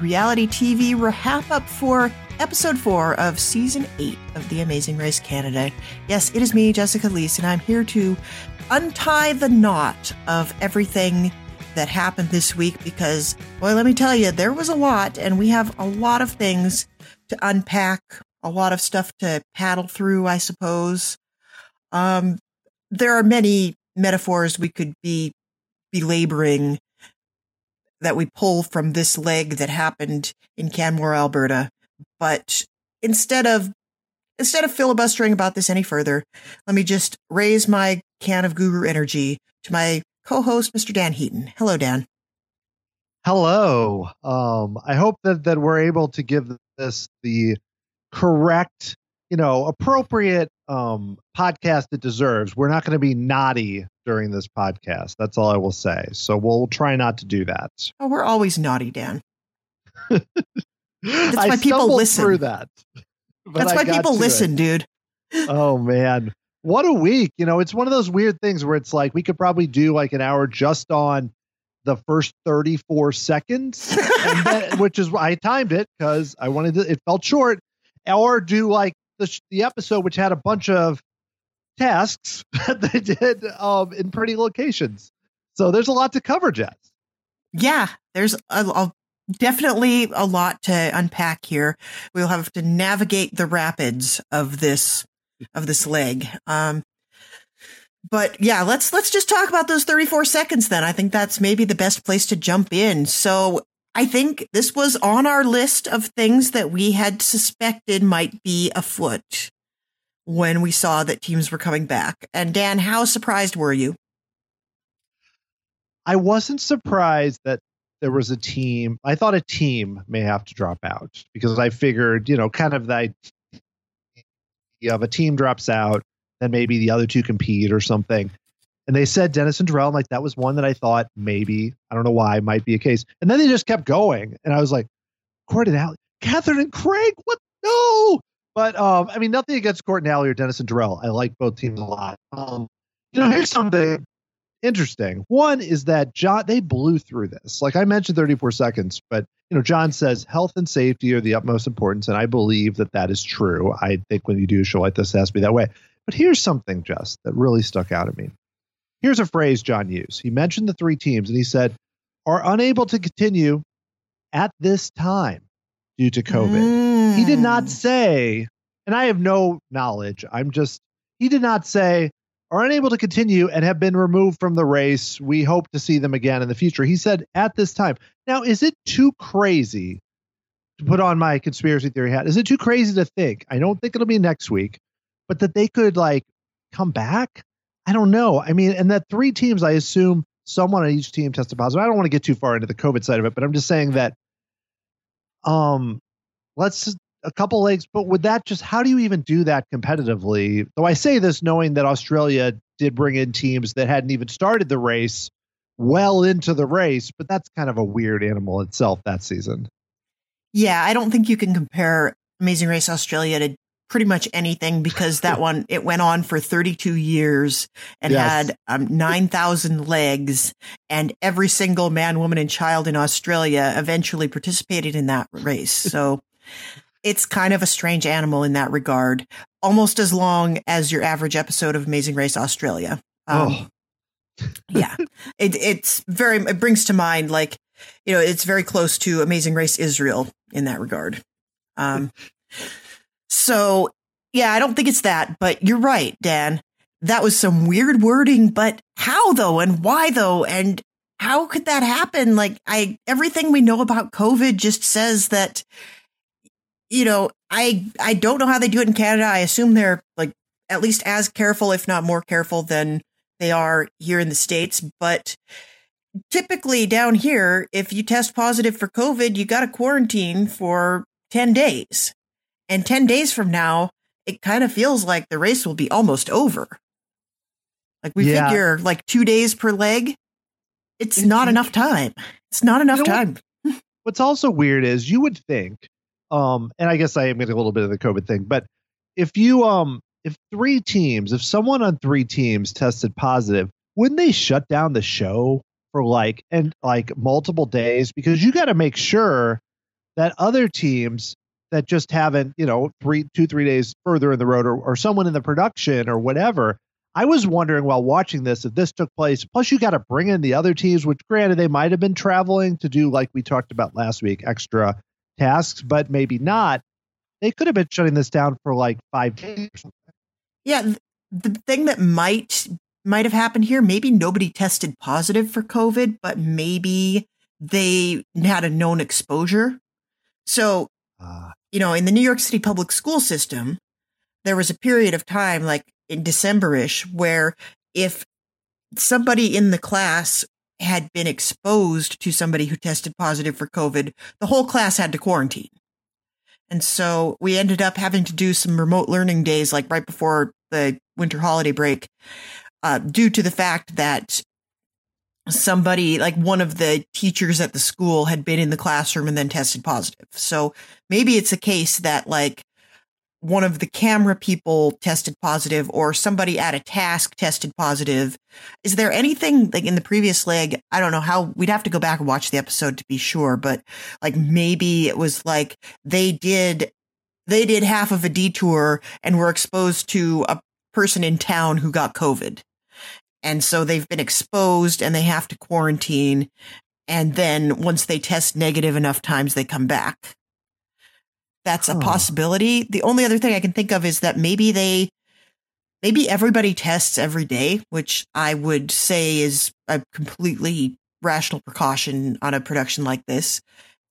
reality TV wrap up for episode four of season eight of The Amazing Race Canada. Yes, it is me, Jessica Leese, and I'm here to untie the knot of everything that happened this week because, boy, let me tell you, there was a lot, and we have a lot of things to unpack, a lot of stuff to paddle through, I suppose. Um, there are many metaphors we could be belaboring that we pull from this leg that happened in Canmore, Alberta. But instead of instead of filibustering about this any further, let me just raise my can of guru energy to my co-host, Mr. Dan Heaton. Hello, Dan. Hello. Um, I hope that that we're able to give this the correct, you know, appropriate um, podcast it deserves. We're not going to be naughty during this podcast. That's all I will say. So we'll try not to do that. Oh, we're always naughty, Dan. That's why people listen. Through that. That's why people listen, it. dude. oh man, what a week! You know, it's one of those weird things where it's like we could probably do like an hour just on the first 34 seconds, then, which is why I timed it because I wanted to. It felt short, or do like the the episode which had a bunch of tasks that they did um, in pretty locations. So there's a lot to cover, Jess. Yeah, there's a, a, definitely a lot to unpack here. We'll have to navigate the rapids of this of this leg. Um, but yeah, let's let's just talk about those 34 seconds then. I think that's maybe the best place to jump in. So I think this was on our list of things that we had suspected might be afoot when we saw that teams were coming back. And Dan, how surprised were you? I wasn't surprised that there was a team. I thought a team may have to drop out because I figured, you know, kind of that you have a team drops out, then maybe the other two compete or something. And they said Dennis and Darrell, like that was one that I thought maybe, I don't know why, might be a case. And then they just kept going. And I was like, Court and Catherine and Craig, what? No. But um, I mean, nothing against Court Allie or Dennis and Darrell. I like both teams a lot. Um, you know, here's something interesting. One is that Jon they blew through this. Like I mentioned, 34 seconds, but you know, Jon says health and safety are the utmost importance, and I believe that that is true. I think when you do a show like this, it has to be that way. But here's something, just that really stuck out at me. Here's a phrase Jon used. He mentioned the three teams, and he said, are unable to continue at this time due to COVID. He did not say, and I have no knowledge. I'm just, he did not say, are unable to continue and have been removed from the race. We hope to see them again in the future. He said at this time. Now, is it too crazy to put on my conspiracy theory hat? Is it too crazy to think? I don't think it'll be next week, but that they could like come back? I don't know. I mean, and that three teams, I assume someone on each team tested positive. I don't want to get too far into the COVID side of it, but I'm just saying that um let's a couple legs, but would that just how do you even do that competitively? Though I say this knowing that Australia did bring in teams that hadn't even started the race well into the race, but that's kind of a weird animal itself that season. Yeah, I don't think you can compare Amazing Race Australia to pretty much anything because that one it went on for 32 years and Yes. had um, 9,000 legs and every single man, woman and child in Australia eventually participated in that race. So it's kind of a strange animal in that regard, almost as long as your average episode of Amazing Race Australia. Um, oh, yeah. It, it's very it brings to mind like you know it's very close to amazing race israel in that regard. Um so yeah i don't think it's that but you're right dan. That was some weird wording but how though and why though and how could that happen? Like i everything we know about covid just says that you know i i don't know how they do it in canada i assume they're like at least as careful if not more careful than they are here in the States. But typically down here, if you test positive for COVID, you got to quarantine for 10 days. And 10 days from now, it kind of feels like the race will be almost over. Like we Yeah. figure like two days per leg. It's not enough time. It's not enough You know what? time. What's also weird is you would think, um, and I guess I am getting a little bit of the COVID thing, but if you um if three teams, if someone on three teams tested positive, wouldn't they shut down the show for like and like multiple days? Because you got to make sure that other teams that just haven't, you know, three two, three days further in the road or, or someone in the production or whatever. I was wondering while watching this if this took place. Plus, you got to bring in the other teams, which granted they might have been traveling to do like we talked about last week, extra tasks, but maybe not. They could have been shutting this down for like five days or something. Yeah, the thing that might might have happened here, maybe nobody tested positive for COVID, but maybe they had a known exposure. So, Uh, you know, in the New York City public school system, there was a period of time like in December-ish where if somebody in the class had been exposed to somebody who tested positive for COVID, the whole class had to quarantine. And so we ended up having to do some remote learning days, like right before the winter holiday break, uh, due to the fact that somebody, like one of the teachers at the school, had been in the classroom and then tested positive. So maybe it's a case that, like, one of the camera people tested positive or somebody at a task tested positive. Is there anything like in the previous leg? I don't know how we'd have to go back and watch the episode to be sure, but like maybe it was like they did they did half of a detour and were exposed to a person in town who got COVID. And so they've been exposed and they have to quarantine. And then once they test negative enough times, they come back. That's a Huh. possibility. The only other thing I can think of is that maybe they, maybe everybody tests every day, which I would say is a completely rational precaution on a production like this.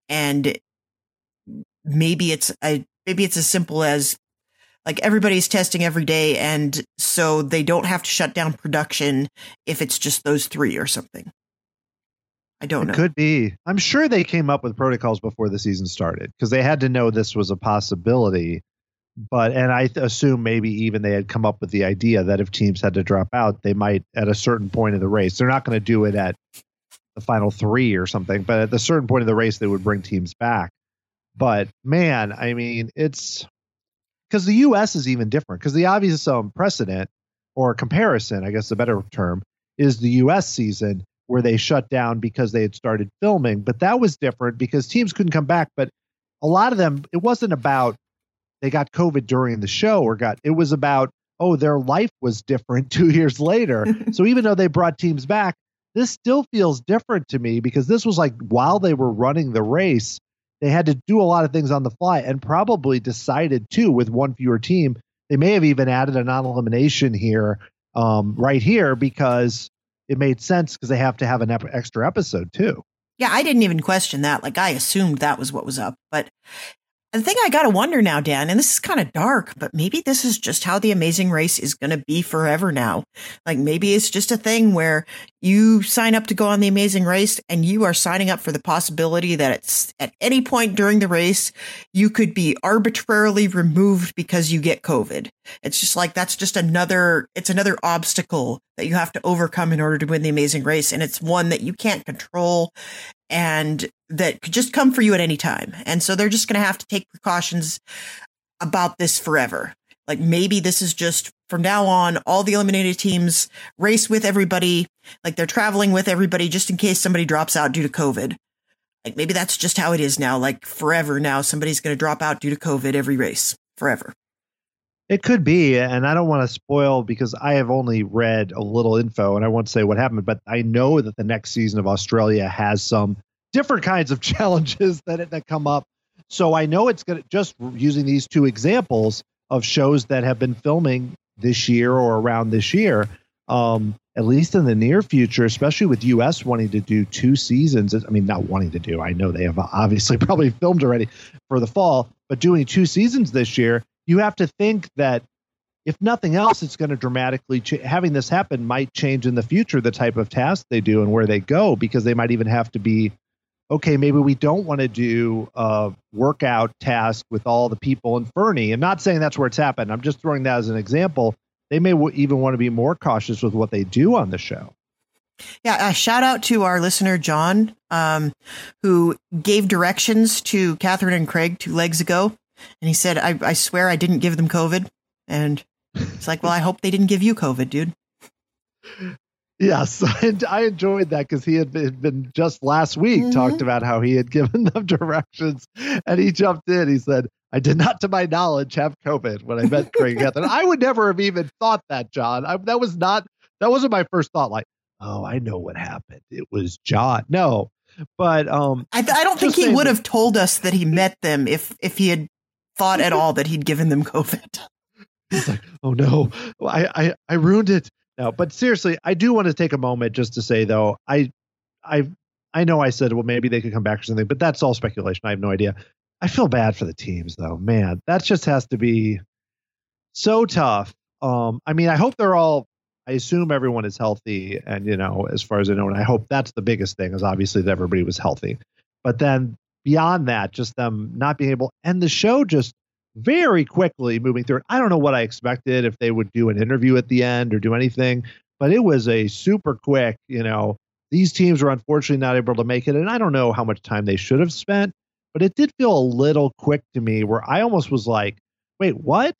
And maybe it's a, maybe it's as simple as like everybody's testing every day. And so they don't have to shut down production if it's just those three or something. I don't it know. could be. I'm sure they came up with protocols before the season started because they had to know this was a possibility. But and I th- assume maybe even they had come up with the idea that if teams had to drop out, they might at a certain point of the race. They're not going to do it at the final three or something, but at a certain point of the race, they would bring teams back. But man, I mean, it's because the U.S. is even different because the obvious um, precedent or comparison, I guess the better term, is the U.S. season where they shut down because they had started filming. But that was different because teams couldn't come back. But a lot of them, it wasn't about they got COVID during the show or got, it was about, oh, their life was different two years later. so even though they brought teams back, this still feels different to me because this was like while they were running the race, they had to do a lot of things on the fly and probably decided too with one fewer team. They may have even added a non elimination here, um, right here, because it made sense because they have to have an ep- extra episode too. Yeah, I didn't even question that. Like I assumed that was what was up. But the thing I got to wonder now, Dan, and this is kind of dark, but maybe this is just how the amazing race is going to be forever now. Like maybe it's just a thing where you sign up to go on the amazing race and you are signing up for the possibility that it's at any point during the race, you could be arbitrarily removed because you get COVID. It's just like, that's just another, it's another obstacle that you have to overcome in order to win the amazing race. And it's one that you can't control and that could just come for you at any time. And so they're just going to have to take precautions about this forever. Like maybe this is just from now on, all the eliminated teams race with everybody. Like they're traveling with everybody just in case somebody drops out due to COVID. Like maybe that's just how it is now. Like forever now, somebody's going to drop out due to COVID every race forever. It could be, and I don't want to spoil because I have only read a little info and I won't say what happened, but I know that the next season of Australia has some different kinds of challenges that that come up. So I know it's going to just using these two examples of shows that have been filming this year or around this year. Um, at least in the near future, especially with US wanting to do two seasons. I mean, not wanting to do, I know they have obviously probably filmed already for the fall, but doing two seasons this year, you have to think that if nothing else, it's going to dramatically ch- having this happen might change in the future the type of tasks they do and where they go because they might even have to be okay. Maybe we don't want to do a workout task with all the people in Fernie. I'm not saying that's where it's happened. I'm just throwing that as an example. They may w- even want to be more cautious with what they do on the show. Yeah, a shout out to our listener John, um, who gave directions to Catherine and Craig two legs ago and he said, I, I swear I didn't give them COVID. And it's like, well, I hope they didn't give you COVID, dude. Yes, I enjoyed that because he had been, been, just last week mm-hmm. talked about how he had given them directions, and he jumped in. He said, "I did not, to my knowledge, have COVID when I met Craig Catherine. I would never have even thought that, John. I, that was not that wasn't my first thought. Like, oh, I know what happened. It was John. No, but um, I, I don't think he would have told us that he met them if if he had thought at all that he'd given them COVID. He's like, oh no, I, I, I ruined it. No, but seriously, I do want to take a moment just to say though, I, I, I know I said, well, maybe they could come back or something, but that's all speculation. I have no idea. I feel bad for the teams though, man. That just has to be so tough. Um, I mean, I hope they're all. I assume everyone is healthy, and you know, as far as I know, and I hope that's the biggest thing is obviously that everybody was healthy. But then beyond that, just them not being able, and the show just very quickly moving through it. I don't know what I expected if they would do an interview at the end or do anything, but it was a super quick, you know, these teams were unfortunately not able to make it. And I don't know how much time they should have spent, but it did feel a little quick to me where I almost was like, wait, what?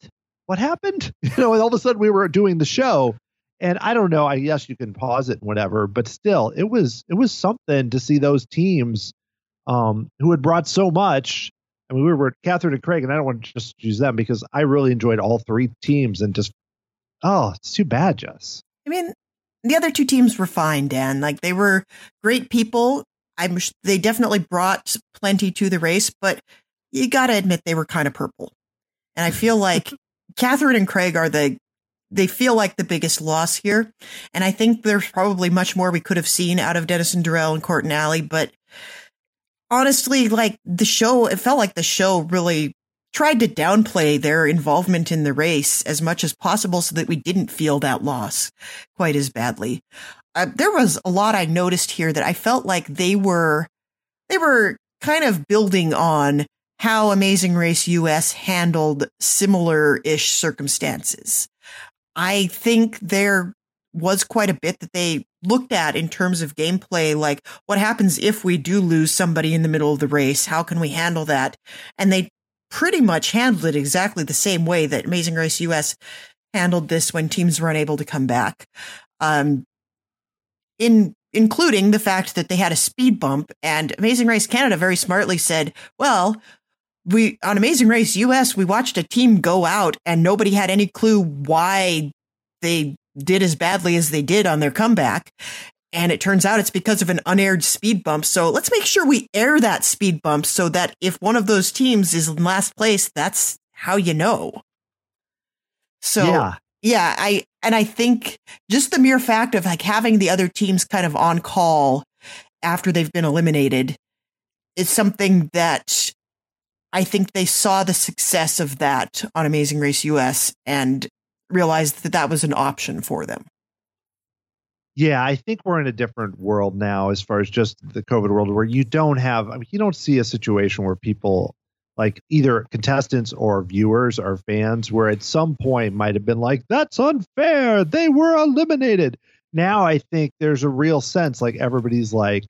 What happened? You know, and all of a sudden we were doing the show. And I don't know. I guess you can pause it and whatever, but still, it was it was something to see those teams um, who had brought so much. I mean, we were Catherine and Craig, and I don't want to just use them because I really enjoyed all three teams and just, oh, it's too bad, Jess. I mean, the other two teams were fine, Dan. Like they were great people. I'm they definitely brought plenty to the race, but you got to admit they were kind of purple. And I feel like Catherine and Craig are the they feel like the biggest loss here. And I think there's probably much more we could have seen out of Dennis and Darrell and Court and Allie, but honestly, like the show, it felt like the show really tried to downplay their involvement in the race as much as possible so that we didn't feel that loss quite as badly. Uh, there was a lot I noticed here that I felt like they were, they were kind of building on how Amazing Race US handled similar ish circumstances. I think there was quite a bit that they looked at in terms of gameplay, like what happens if we do lose somebody in the middle of the race? How can we handle that? And they pretty much handled it exactly the same way that Amazing Race US handled this when teams were unable to come back. Um, in including the fact that they had a speed bump and Amazing Race Canada very smartly said, well, we on Amazing Race US, we watched a team go out and nobody had any clue why they did as badly as they did on their comeback. And it turns out it's because of an unaired speed bump. So let's make sure we air that speed bump so that if one of those teams is in last place, that's how you know. So yeah. yeah, I and I think just the mere fact of like having the other teams kind of on call after they've been eliminated is something that I think they saw the success of that on Amazing Race US and realized that that was an option for them. Yeah, I think we're in a different world now as far as just the COVID world where you don't have, I mean, you don't see a situation where people like either contestants or viewers or fans where at some point might have been like, that's unfair. They were eliminated. Now I think there's a real sense like everybody's like,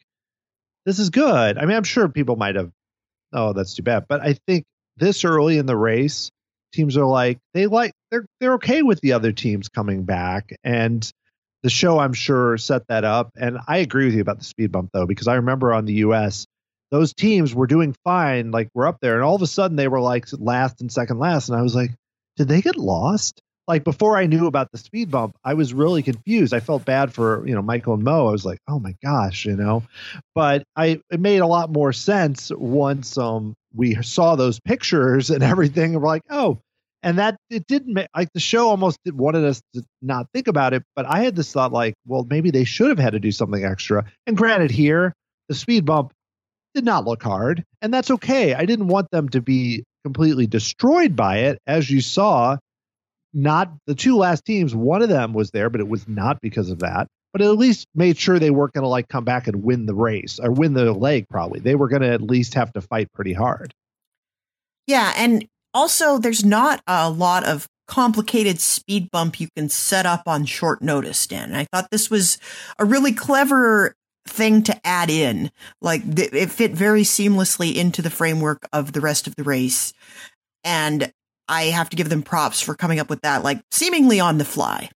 this is good. I mean, I'm sure people might have, oh, that's too bad. But I think this early in the race, teams are like, they like, they're, they're okay with the other teams coming back. And, the show, I'm sure, set that up. And I agree with you about the speed bump, though, because I remember on the US, those teams were doing fine, like we're up there. And all of a sudden they were like last and second last. And I was like, did they get lost? Like before I knew about the speed bump, I was really confused. I felt bad for, you know, Michael and Mo. I was like, oh my gosh, you know. But I it made a lot more sense once um we saw those pictures and everything. And we're like, oh, and that it didn't make like the show almost wanted us to not think about it but i had this thought like well maybe they should have had to do something extra and granted here the speed bump did not look hard and that's okay i didn't want them to be completely destroyed by it as you saw not the two last teams one of them was there but it was not because of that but at least made sure they weren't going to like come back and win the race or win the leg probably they were going to at least have to fight pretty hard yeah and also, there's not a lot of complicated speed bump you can set up on short notice, Dan. I thought this was a really clever thing to add in. Like it fit very seamlessly into the framework of the rest of the race. And I have to give them props for coming up with that, like seemingly on the fly.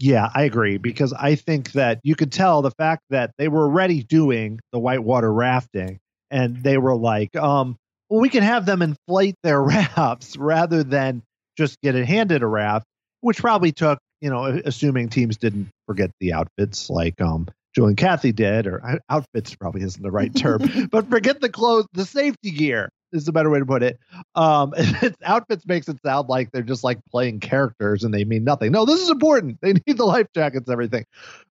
Yeah, I agree because I think that you could tell the fact that they were already doing the whitewater rafting and they were like, um, well, we can have them inflate their rafts rather than just get it handed a raft, which probably took, you know, assuming teams didn't forget the outfits like um and Kathy did, or outfits probably isn't the right term, but forget the clothes, the safety gear is the better way to put it. Um, outfits makes it sound like they're just like playing characters and they mean nothing. No, this is important. They need the life jackets, everything.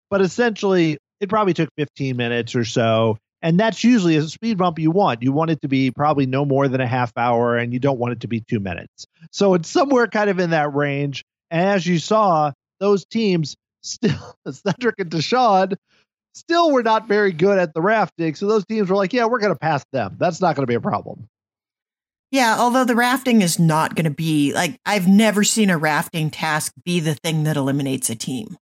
But essentially, it probably took 15 minutes or so and that's usually a speed bump you want. You want it to be probably no more than a half hour, and you don't want it to be two minutes. So it's somewhere kind of in that range. And as you saw, those teams still, Cedric and Deshawn, still were not very good at the rafting. So those teams were like, yeah, we're going to pass them. That's not going to be a problem. Yeah, although the rafting is not going to be like, I've never seen a rafting task be the thing that eliminates a team.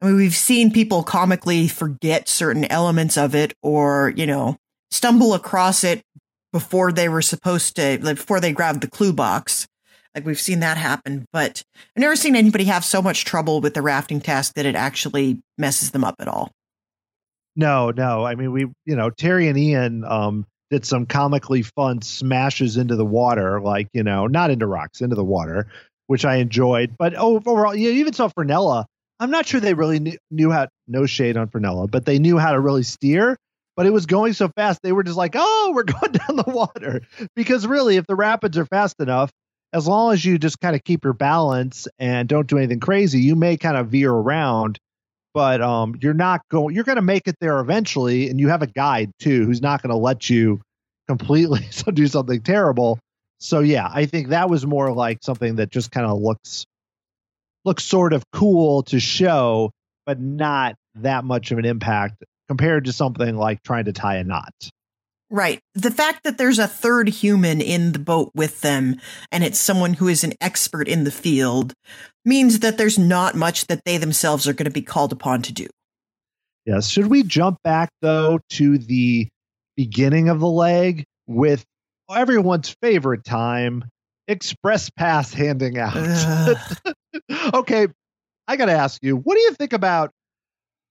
I mean, we've seen people comically forget certain elements of it or, you know, stumble across it before they were supposed to, like, before they grabbed the clue box. Like we've seen that happen, but I've never seen anybody have so much trouble with the rafting task that it actually messes them up at all. No, no. I mean, we, you know, Terry and Ian um, did some comically fun smashes into the water, like, you know, not into rocks, into the water, which I enjoyed. But overall, you even saw Fernella I'm not sure they really knew, knew how, no shade on Fernella, but they knew how to really steer. But it was going so fast, they were just like, oh, we're going down the water. Because really, if the rapids are fast enough, as long as you just kind of keep your balance and don't do anything crazy, you may kind of veer around. But um, you're not going. You're going to make it there eventually, and you have a guide too, who's not going to let you completely do something terrible. So yeah, I think that was more like something that just kind of looks looks sort of cool to show, but not that much of an impact compared to something like trying to tie a knot. Right. The fact that there's a third human in the boat with them and it's someone who is an expert in the field means that there's not much that they themselves are going to be called upon to do. Yes. Should we jump back though to the beginning of the leg with everyone's favorite time, express pass handing out? okay, I got to ask you, what do you think about?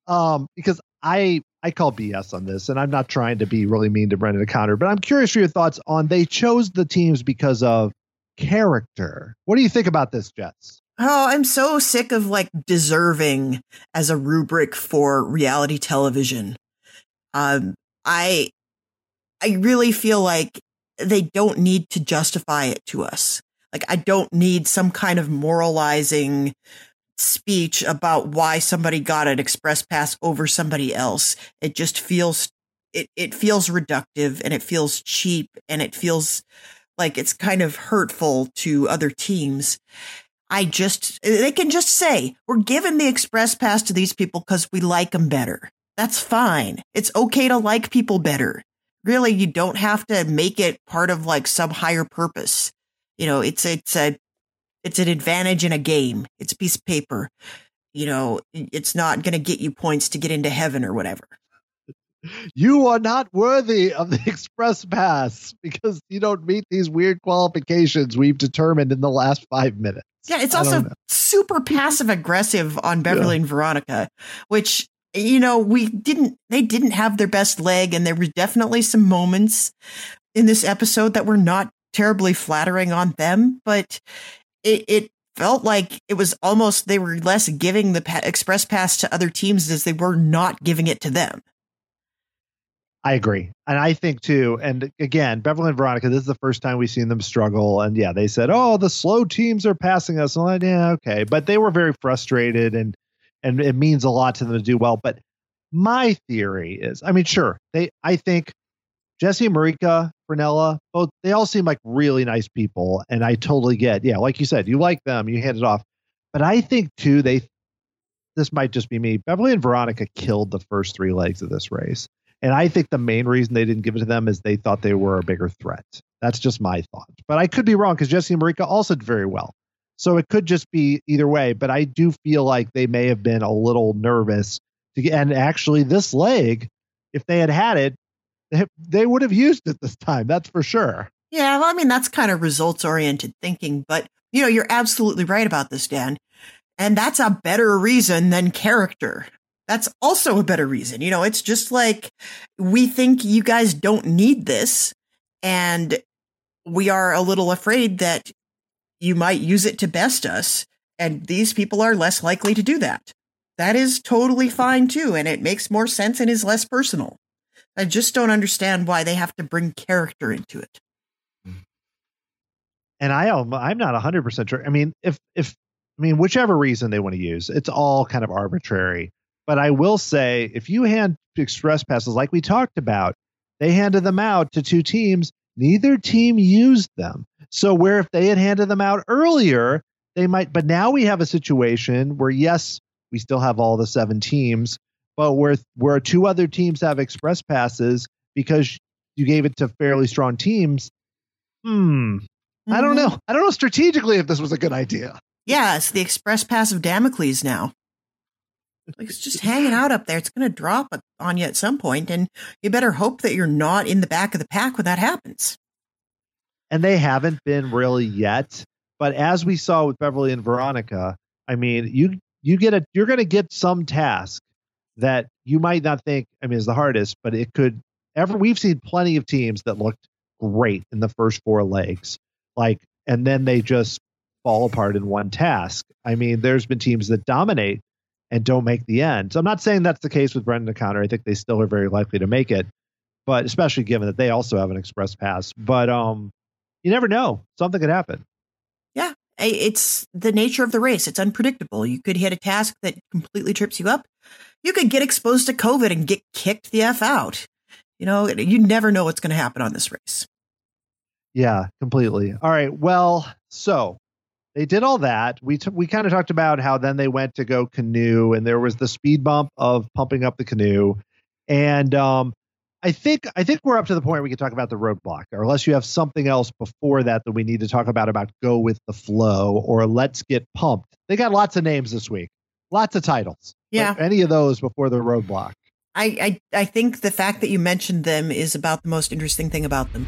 Um, because I I call BS on this, and I'm not trying to be really mean to Brendan O'Connor, but I'm curious for your thoughts on they chose the teams because of character. What do you think about this, Jess? Oh, I'm so sick of like deserving as a rubric for reality television. Um, I, I really feel like they don't need to justify it to us. Like I don't need some kind of moralizing speech about why somebody got an express pass over somebody else. It just feels it it feels reductive and it feels cheap and it feels like it's kind of hurtful to other teams. I just they can just say we're giving the express pass to these people cuz we like them better. That's fine. It's okay to like people better. Really, you don't have to make it part of like some higher purpose. You know, it's it's a it's an advantage in a game. It's a piece of paper. You know, it's not going to get you points to get into heaven or whatever. You are not worthy of the express pass because you don't meet these weird qualifications we've determined in the last five minutes. Yeah, it's also super passive aggressive on Beverly yeah. and Veronica, which you know we didn't they didn't have their best leg, and there were definitely some moments in this episode that were not terribly flattering on them, but it, it felt like it was almost they were less giving the express pass to other teams as they were not giving it to them. I agree. And I think too, and again, Beverly and Veronica, this is the first time we've seen them struggle. And yeah, they said, Oh, the slow teams are passing us. And I'm like, yeah, okay. But they were very frustrated and and it means a lot to them to do well. But my theory is, I mean, sure, they I think Jesse Marika, Fernella, both they all seem like really nice people, and I totally get. Yeah, like you said, you like them, you hand it off. But I think too, they this might just be me. Beverly and Veronica killed the first three legs of this race. And I think the main reason they didn't give it to them is they thought they were a bigger threat. That's just my thought. But I could be wrong because Jesse and Marika also did very well. So it could just be either way. But I do feel like they may have been a little nervous to get, and actually this leg, if they had had it, they, would have used it this time. That's for sure. Yeah, well, I mean, that's kind of results oriented thinking, but you know, you're absolutely right about this, Dan. And that's a better reason than character. That's also a better reason. You know, it's just like we think you guys don't need this and we are a little afraid that you might use it to best us. And these people are less likely to do that. That is totally fine too. And it makes more sense and is less personal. I just don't understand why they have to bring character into it. And I I'm not 100% sure. I mean, if if I mean whichever reason they want to use, it's all kind of arbitrary. But I will say if you hand express passes like we talked about, they handed them out to two teams, neither team used them. So where if they had handed them out earlier, they might but now we have a situation where yes, we still have all the seven teams, but where where two other teams have express passes because you gave it to fairly strong teams. Hmm. Mm-hmm. I don't mm-hmm. know. I don't know strategically if this was a good idea. Yeah, it's the express pass of Damocles now. Like it's just hanging out up there. It's going to drop on you at some point, and you better hope that you're not in the back of the pack when that happens. And they haven't been really yet. But as we saw with Beverly and Veronica, I mean, you you get a you're going to get some task that you might not think, I mean, is the hardest, but it could ever. We've seen plenty of teams that looked great in the first four legs, like, and then they just fall apart in one task. I mean, there's been teams that dominate and don't make the end. So I'm not saying that's the case with Brendan O'Connor. I think they still are very likely to make it, but especially given that they also have an express pass. But um, you never know; something could happen. Yeah, it's the nature of the race. It's unpredictable. You could hit a task that completely trips you up you could get exposed to COVID and get kicked the F out. You know, you never know what's going to happen on this race. Yeah, completely. All right. Well, so they did all that. We t- we kind of talked about how then they went to go canoe, and there was the speed bump of pumping up the canoe, and um, I think I think we're up to the point we can talk about the roadblock, or unless you have something else before that that we need to talk about about go with the flow or let's get pumped. They got lots of names this week, lots of titles. Yeah. any of those before the roadblock. I, I I think the fact that you mentioned them is about the most interesting thing about them.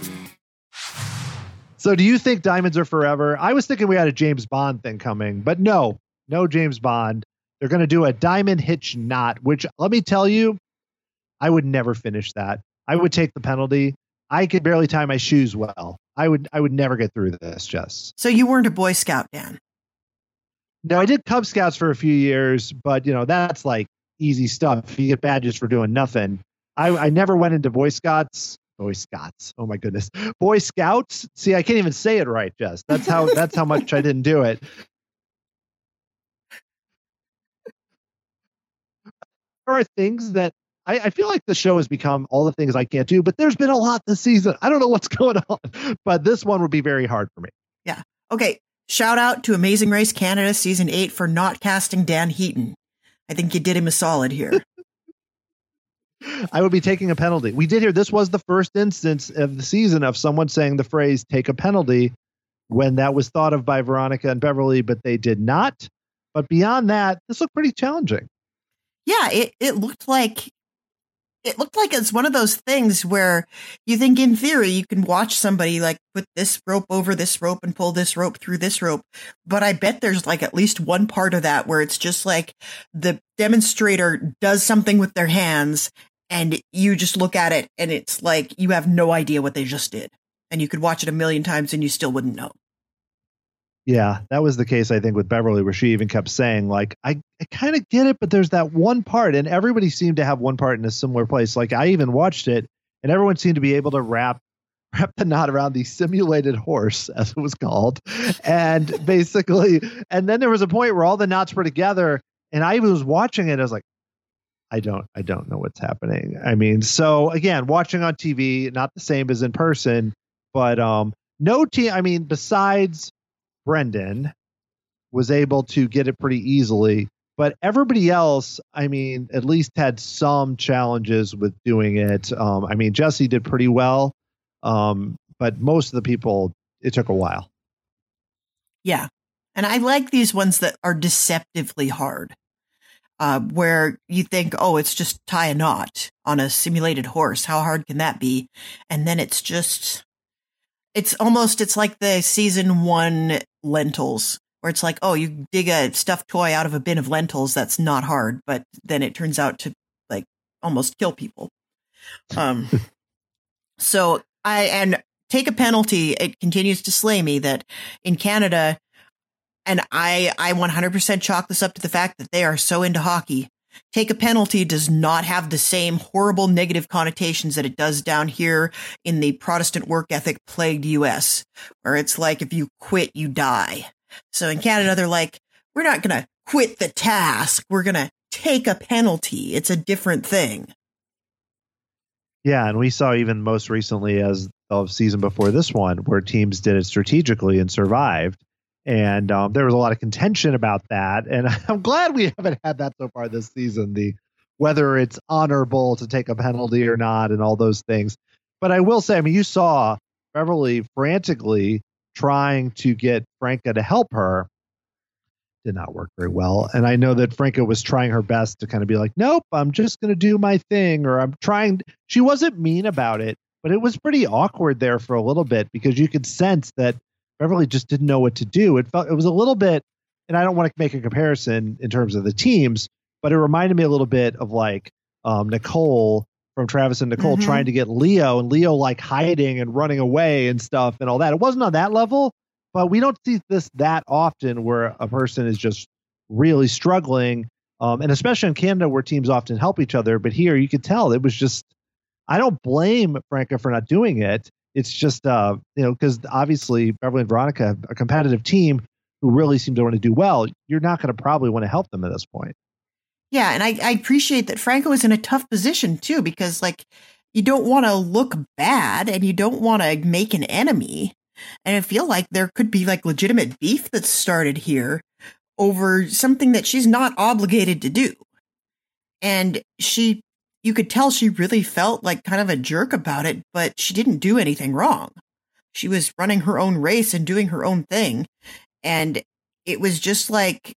So, do you think diamonds are forever? I was thinking we had a James Bond thing coming, but no, no James Bond. They're going to do a diamond hitch knot, which let me tell you, I would never finish that. I would take the penalty. I could barely tie my shoes well. I would I would never get through this, Jess. So you weren't a Boy Scout, Dan. No, I did Cub Scouts for a few years, but you know, that's like easy stuff. You get badges for doing nothing. I, I never went into Boy Scouts. Boy Scouts. Oh my goodness. Boy Scouts. See, I can't even say it right, Jess. That's how that's how much I didn't do it. There are things that I, I feel like the show has become all the things I can't do, but there's been a lot this season. I don't know what's going on, but this one would be very hard for me. Yeah. Okay. Shout out to Amazing Race Canada season eight for not casting Dan Heaton. I think you did him a solid here. I would be taking a penalty. We did hear this was the first instance of the season of someone saying the phrase take a penalty when that was thought of by Veronica and Beverly, but they did not. But beyond that, this looked pretty challenging. yeah, it, it looked like it looked like it's one of those things where you think in theory you can watch somebody like put this rope over this rope and pull this rope through this rope. But I bet there's like at least one part of that where it's just like the demonstrator does something with their hands and you just look at it and it's like you have no idea what they just did. And you could watch it a million times and you still wouldn't know. Yeah, that was the case, I think, with Beverly, where she even kept saying, like, I, I kind of get it, but there's that one part, and everybody seemed to have one part in a similar place. Like, I even watched it, and everyone seemed to be able to wrap wrap the knot around the simulated horse, as it was called. And basically, and then there was a point where all the knots were together, and I was watching it, I was like, I don't I don't know what's happening. I mean, so again, watching on TV, not the same as in person, but um no team I mean, besides Brendan was able to get it pretty easily. But everybody else, I mean, at least had some challenges with doing it. Um, I mean, Jesse did pretty well, um, but most of the people, it took a while. Yeah. And I like these ones that are deceptively hard, uh, where you think, oh, it's just tie a knot on a simulated horse. How hard can that be? And then it's just, it's almost, it's like the season one lentils, where it's like, oh, you dig a stuffed toy out of a bin of lentils. That's not hard. But then it turns out to like almost kill people. Um, so I, and take a penalty. It continues to slay me that in Canada, and I, I 100% chalk this up to the fact that they are so into hockey. Take a penalty does not have the same horrible negative connotations that it does down here in the Protestant work ethic plagued US, where it's like if you quit, you die. So in Canada, they're like, we're not going to quit the task. We're going to take a penalty. It's a different thing. Yeah, and we saw even most recently as of season before this one, where teams did it strategically and survived. And um, there was a lot of contention about that. And I'm glad we haven't had that so far this season. The whether it's honorable to take a penalty or not, and all those things. But I will say, I mean, you saw Beverly frantically trying to get Franca to help her did not work very well. And I know that Franca was trying her best to kind of be like, nope, I'm just going to do my thing, or I'm trying. She wasn't mean about it, but it was pretty awkward there for a little bit because you could sense that Beverly just didn't know what to do. It felt, it was a little bit, and I don't want to make a comparison in terms of the teams, but it reminded me a little bit of like um, Nicole from Travis and Nicole Mhm. trying to get Leo and Leo like hiding and running away and stuff and all that. It wasn't on that level, but we don't see this that often where a person is just really struggling. Um, and especially in Canada where teams often help each other. But here you could tell it was just, I don't blame Franca for not doing it. It's just, uh, you know, because obviously Beverly and Veronica have a competitive team who really seem to want to do well. You're not going to probably want to help them at this point. Yeah, and I, I appreciate that Franca is in a tough position too, because like you don't want to look bad and you don't want to make an enemy. And I feel like there could be like legitimate beef that's started here over something that she's not obligated to do. And she, you could tell she really felt like kind of a jerk about it, but she didn't do anything wrong. She was running her own race and doing her own thing. And it was just like,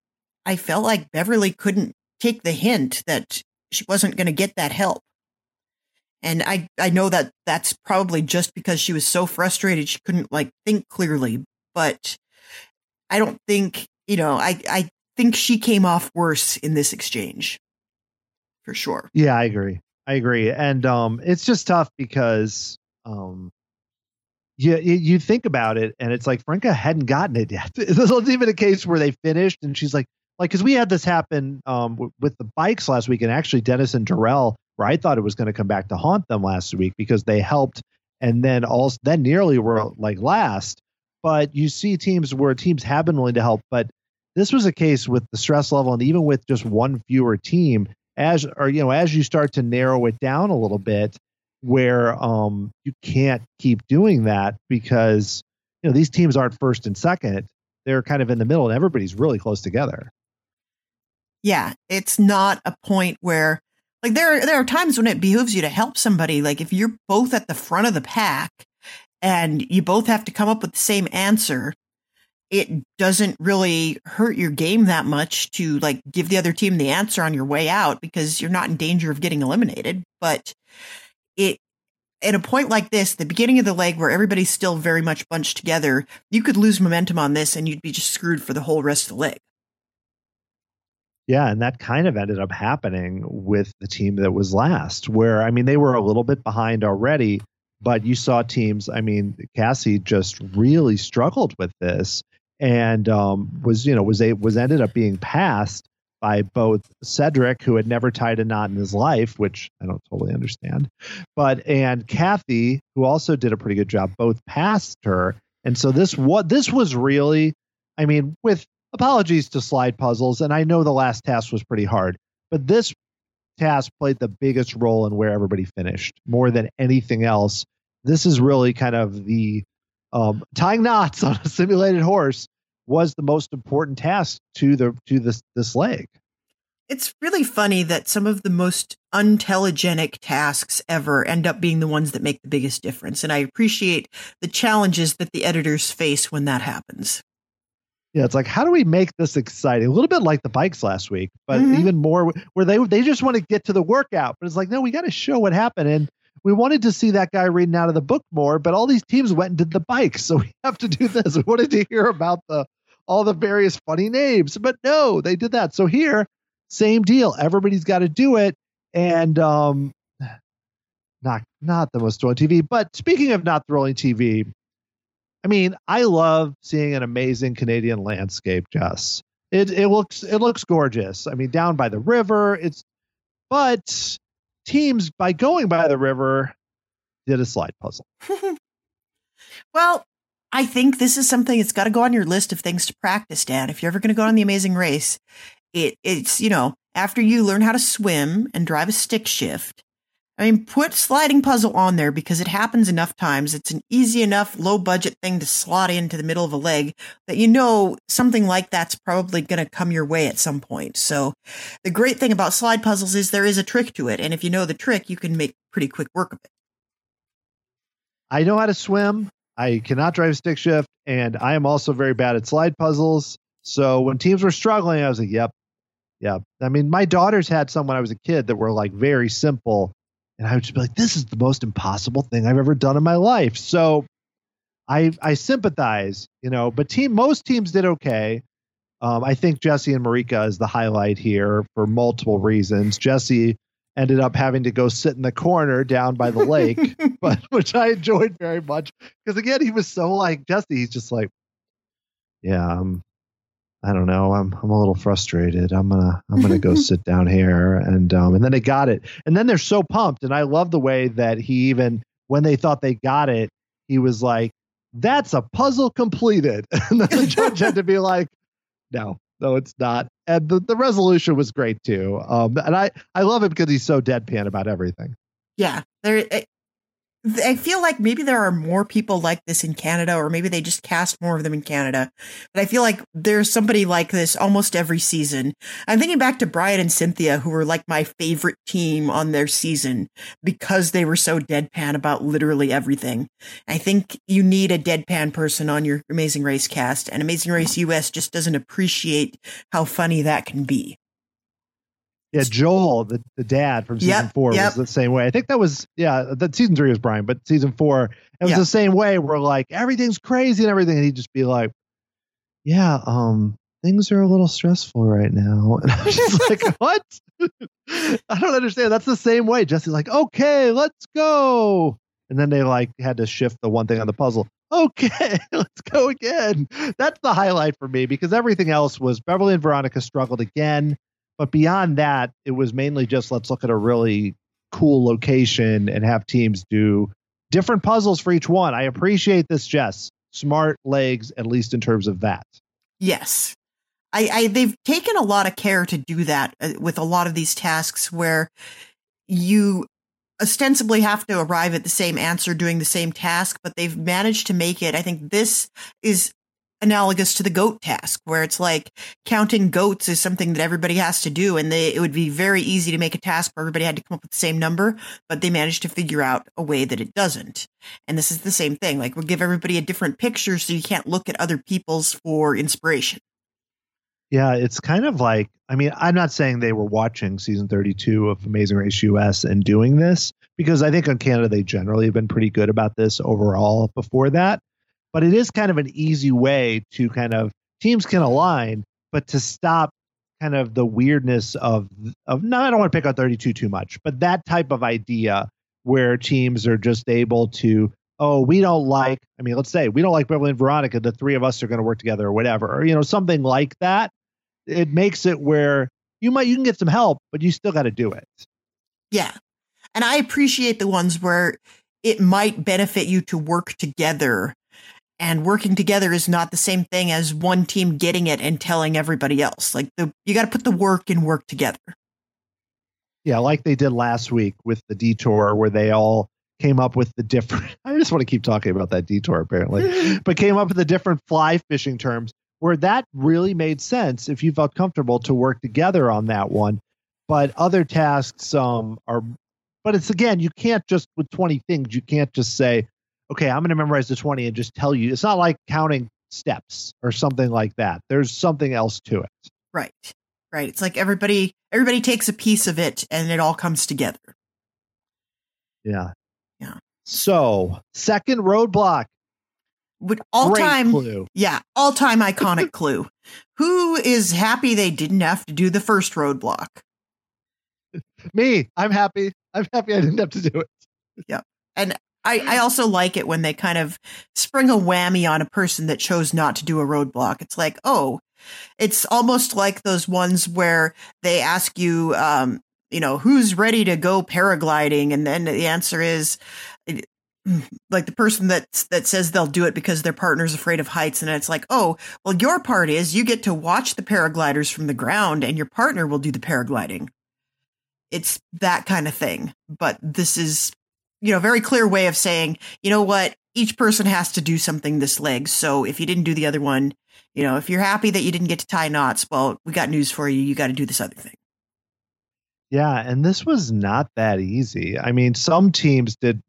I felt like Beverly couldn't take the hint that she wasn't going to get that help. And I, I know that that's probably just because she was so frustrated she couldn't like think clearly. But I don't think, you know, I, I think she came off worse in this exchange. For sure. Yeah, I agree. I agree. And um, it's just tough because um, you, you think about it, and it's like Franca hadn't gotten it yet. This was even a case where they finished, and she's like, like, because we had this happen um w- with the bikes last week, and actually Dennis and Darrell, where I thought it was going to come back to haunt them last week because they helped, and then also then nearly were like last. But you see teams where teams have been willing to help, but this was a case with the stress level, and even with just one fewer team, as or you know, as you start to narrow it down a little bit, where um you can't keep doing that because you know these teams aren't first and second; they're kind of in the middle, and everybody's really close together. Yeah, it's not a point where like there there are times when it behooves you to help somebody. Like if you're both at the front of the pack and you both have to come up with the same answer, it doesn't really hurt your game that much to like give the other team the answer on your way out because you're not in danger of getting eliminated. But it at a point like this, the beginning of the leg where everybody's still very much bunched together, you could lose momentum on this and you'd be just screwed for the whole rest of the leg. Yeah, and that kind of ended up happening with the team that was last, where I mean they were a little bit behind already, but you saw teams. I mean, Cassie just really struggled with this, and um, was you know was a was ended up being passed by both Cedric, who had never tied a knot in his life, which I don't totally understand, but and Kathy, who also did a pretty good job. Both passed her, and so this what this was really, I mean, with apologies to slide puzzles, and I know the last task was pretty hard, but this task played the biggest role in where everybody finished more than anything else. This is really kind of the um, tying knots on a simulated horse was the most important task to the to this this leg. It's really funny that some of the most untelegenic tasks ever end up being the ones that make the biggest difference. And I appreciate the challenges that the editors face when that happens. Yeah, it's like how do we make this exciting? A little bit like the bikes last week, but Mhm. even more where they they just want to get to the workout. But it's like no, we got to show what happened, and we wanted to see that guy reading out of the book more. But all these teams went and did the bikes, so we have to do this. We wanted to hear about the all the various funny names, but no, they did that. So here, same deal. Everybody's got to do it, and um, not not the most thrilling TV. But speaking of not thrilling TV, I mean, I love seeing an amazing Canadian landscape, Jess. It it looks it looks gorgeous. I mean, down by the river, it's but teams by going by the river did a slide puzzle. Well, I think this is something that's got to go on your list of things to practice, Dan. If you're ever going to go on the Amazing Race, it it's you know after you learn how to swim and drive a stick shift. I mean, put sliding puzzle on there because it happens enough times. It's an easy enough, low budget thing to slot into the middle of a leg that you know something like that's probably going to come your way at some point. So, the great thing about slide puzzles is there is a trick to it, and if you know the trick, you can make pretty quick work of it. I know how to swim. I cannot drive stick shift, and I am also very bad at slide puzzles. So when teams were struggling, I was like, "Yep, yep." I mean, my daughters had some when I was a kid that were like very simple, and I would just be like, "This is the most impossible thing I've ever done in my life." So I I sympathize, you know. But team most teams did okay. Um, I think Jesse and Marika is the highlight here for multiple reasons. Jesse ended up having to go sit in the corner down by the lake, but which I enjoyed very much because again he was so like Jesse. He's just like, yeah, I'm. I don't know. I'm I'm a little frustrated. I'm gonna I'm gonna go sit down here and um and then they got it and then they're so pumped and I love the way that he even when they thought they got it he was like that's a puzzle completed and then the judge had to be like no no it's not and the, the resolution was great too um and I I love it because he's so deadpan about everything Yeah, there. I- feel like maybe there are more people like this in Canada, or maybe they just cast more of them in Canada. But I feel like there's somebody like this almost every season. I'm thinking back to Brian and Cynthia, who were like my favorite team on their season because they were so deadpan about literally everything. I think you need a deadpan person on your Amazing Race cast, and Amazing Race US just doesn't appreciate how funny that can be. Yeah, Joel, the, the dad from season Yep, four, yep. was the same way. I think that was yeah, that season three was Brian, but season four, it was Yeah. the same way. Where like everything's crazy and everything, and he'd just be like, "Yeah, um, things are a little stressful right now," and I was just like, "What? I don't understand." That's the same way. Jesse's like, "Okay, let's go," and then they like had to shift the one thing on the puzzle. Okay, let's go again. That's the highlight for me because everything else was Beverly and Veronica struggled again. But beyond that, it was mainly just let's look at a really cool location and have teams do different puzzles for each one. I appreciate this, Jess. Smart legs, at least in terms of that. Yes. I, I they've taken a lot of care to do that uh, with a lot of these tasks where you ostensibly have to arrive at the same answer doing the same task, but they've managed to make it. I think this is analogous to the goat task where it's like counting goats is something that everybody has to do and they, it would be very easy to make a task where everybody had to come up with the same number but they managed to figure out a way that it doesn't and this is the same thing like we'll give everybody a different picture so you can't look at other people's for inspiration Yeah, it's kind of like I mean, I'm not saying they were watching season 32 of Amazing Race US and doing this because I think on Canada they generally have been pretty good about this overall before that. But it is kind of an easy way to kind of teams can align, but to stop kind of the weirdness of of no, I don't want to pick on 32 too much, but that type of idea where teams are just able to oh, we don't like, I mean, let's say we don't like Beverly and Veronica, the three of us are going to work together or whatever, or, you know, something like that. It makes it where you might, you can get some help, but you still got to do it. Yeah. And I appreciate the ones where it might benefit you to work together. And working together is not the same thing as one team getting it and telling everybody else. Like the you got to put the work and work together. Yeah, like they did last week with the detour where they all came up with the different I just want to keep talking about that detour apparently. but came up with the different fly fishing terms where that really made sense if you felt comfortable to work together on that one. But other tasks um are but it's again, you can't just with 20 things, you can't just say, okay, I'm going to memorize the 20 and just tell you. It's not like counting steps or something like that. There's something else to it. Right. Right. It's like everybody everybody takes a piece of it and it all comes together. Yeah. Yeah. So, second roadblock. With all Great time clue. Yeah, all time iconic clue. Who is happy they didn't have to do the first roadblock? Me, I'm happy. I'm happy I didn't have to do it. Yep. And I, I also like it when they kind of spring a whammy on a person that chose not to do a roadblock. It's like, oh, it's almost like those ones where they ask you, um, you know, who's ready to go paragliding? And then the answer is like the person that that says they'll do it because their partner's afraid of heights. And it's like, oh, well, your part is you get to watch the paragliders from the ground and your partner will do the paragliding. It's that kind of thing. But this is you know, very clear way of saying, you know what, each person has to do something this leg. So if you didn't do the other one, you know, if you're happy that you didn't get to tie knots, well, we got news for you. You got to do this other thing. Yeah, and this was not that easy. I mean, some teams did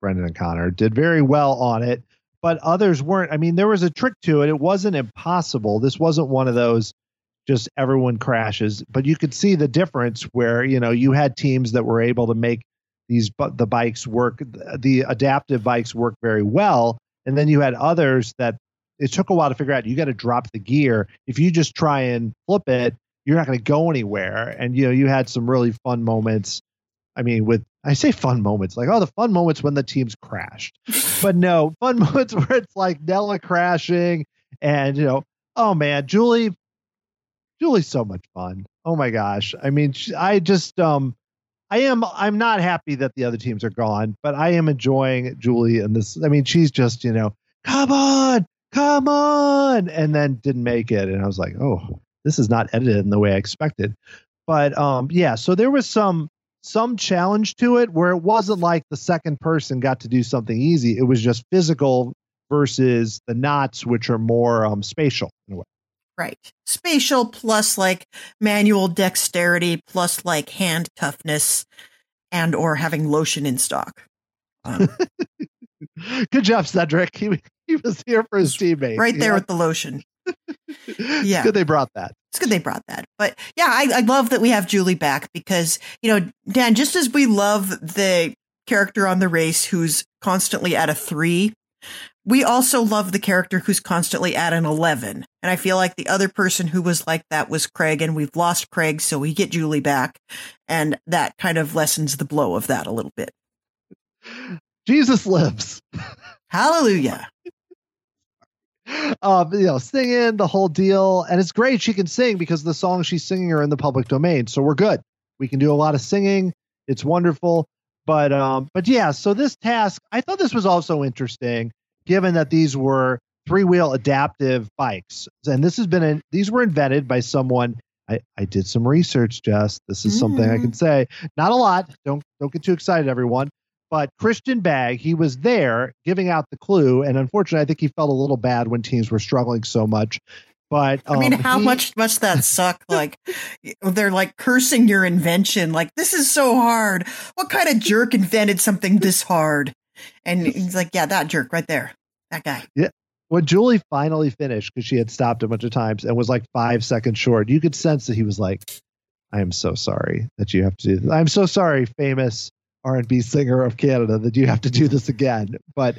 Brendan and Connor did very well on it. but others weren't. I mean, there was a trick to it. It wasn't impossible. This wasn't one of those just everyone crashes, but you could see the difference where, you know, you had teams that were able to make these but the bikes work the adaptive bikes work very well. And then you had others that it took a while to figure out you got to drop the gear. If you just try and flip it you're not going to go anywhere. And you know you had some really fun moments. I mean with i say fun moments like oh the fun moments when the teams crashed. But no fun moments where it's like nella crashing and you know oh man julie julie's so much fun. Oh my gosh. I mean i just um I am I'm not happy that the other teams are gone, but I am enjoying Julie and this. I mean, she's just you know, come on, come on, and then didn't make it, and I was like, oh, this is not edited in the way I expected. But um, yeah, so there was some some challenge to it where it wasn't like the second person got to do something easy. It was just physical versus the knots, which are more um, spatial in a way. Right. Spatial plus like manual dexterity plus like hand toughness and or having lotion in stock. Um, Good job, Cedric. He, he was here for his teammates. right there with the lotion. yeah. Good they brought that. It's good they brought that. But yeah, I, I love that we have Julie back because, you know, Dan, just as we love the character on the race who's constantly at a three, we also love the character who's constantly at an 11. And I feel like the other person who was like that was Craig, and we've lost Craig, so we get Julie back. And that kind of lessens the blow of that a little bit. Jesus lives. Hallelujah. um, you know, singing the whole deal, and it's great. She can sing because the songs she's singing are in the public domain, so we're good. We can do a lot of singing. It's wonderful. But um, but yeah. So this task, I thought this was also interesting, given that these were three wheel adaptive bikes, and this has been in, these were invented by someone. I, I did some research, Jess. This is something I can say. Not a lot. Don't don't get too excited, everyone. But Christian Bagg, he was there giving out the clue, and unfortunately, I think he felt a little bad when teams were struggling so much. But I mean, um, how he- much must that suck? Like, they're like cursing your invention. Like, this is so hard. What kind of jerk invented something this hard? And he's like, yeah, that jerk right there. That guy. Yeah. When Julie finally finished, because she had stopped a bunch of times and was like five seconds short, you could sense that he was like, "I am so sorry that you have to do this. I'm so sorry, famous R&B singer of Canada, that you have to do this again." But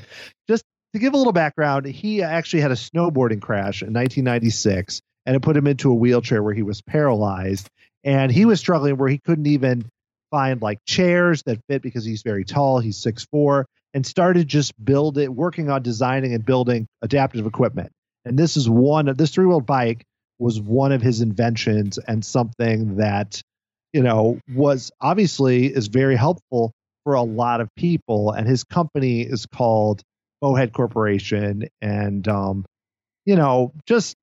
just to give a little background, he actually had a snowboarding crash in 1996, and it put him into a wheelchair where he was paralyzed, and he was struggling where he couldn't even find like chairs that fit because he's very tall. He's six four and started just building, working on designing and building adaptive equipment. And this is one of this three wheeled bike was one of his inventions and something that, you know, was obviously is very helpful for a lot of people. And his company is called Bowhead Corporation. And, um, you know, just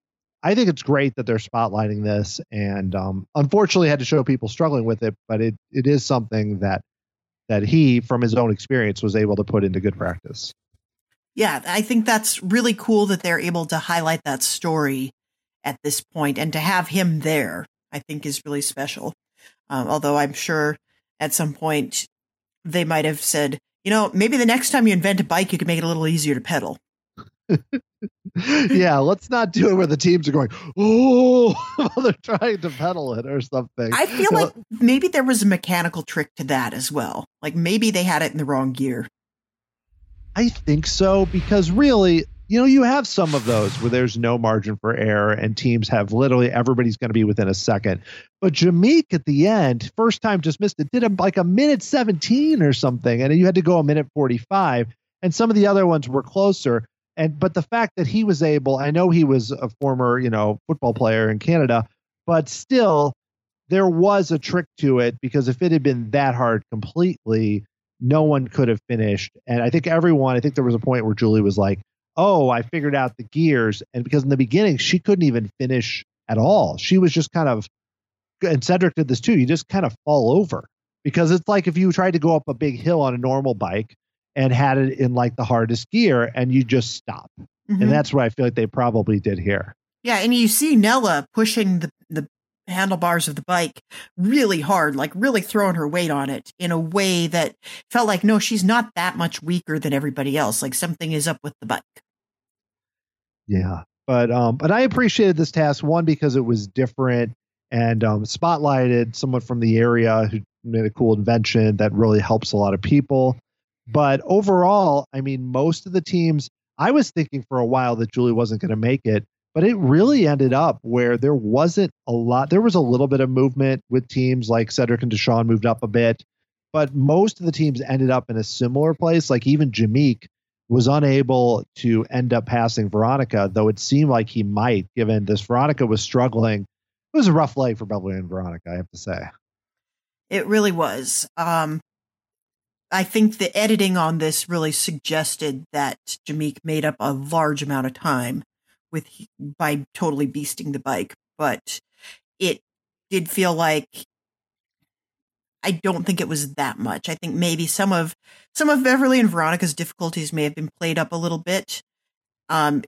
I think it's great that they're spotlighting this. And um, unfortunately, had to show people struggling with it, but it, it is something that that he, from his own experience, was able to put into good practice. Yeah, I think that's really cool that they're able to highlight that story at this point and to have him there, I think is really special. Um, although I'm sure at some point they might have said, you know, maybe the next time you invent a bike, you can make it a little easier to pedal. Yeah, let's not do it where the teams are going, oh, while they're trying to pedal it or something. I feel like maybe there was a mechanical trick to that as well. Like maybe they had it in the wrong gear. I think so because really, you know, you have some of those where there's no margin for error and teams have literally everybody's going to be within a second. But Jameek at the end, first time just missed it, did a, like a minute 17 or something, and you had to go a minute 45. And some of the other ones were closer. And but the fact that he was able, I know he was a former, you know, football player in Canada, but still there was a trick to it because if it had been that hard completely, no one could have finished. And I think everyone, I think there was a point where Julie was like, "Oh, I figured out the gears." And because in the beginning she couldn't even finish at all. She was just kind of and Cedric did this too. You just kind of fall over because it's like if you tried to go up a big hill on a normal bike and had it in like the hardest gear and you just stop. Mhm. And that's what I feel like they probably did here. Yeah, and you see Nella pushing the the handlebars of the bike really hard, like really throwing her weight on it in a way that felt like no, she's not that much weaker than everybody else. Like something is up with the bike. Yeah. But um but I appreciated this task one because it was different and um spotlighted someone from the area who made a cool invention that really helps a lot of people. But overall, I mean most of the teams I was thinking for a while that Julie wasn't going to make it, but it really ended up where there wasn't a lot there was a little bit of movement with teams like Cedric and Deshawn moved up a bit, but most of the teams ended up in a similar place. Like even Jameek was unable to end up passing Veronica, though it seemed like he might, given this Veronica was struggling. It was a rough leg for Beverly and Veronica, I have to say. It really was. Um, I think the editing on this really suggested that Jameek made up a large amount of time with by totally beasting the bike, but it did feel like I don't think it was that much. I think maybe some of some of Beverly and Veronica's difficulties may have been played up a little bit. Um,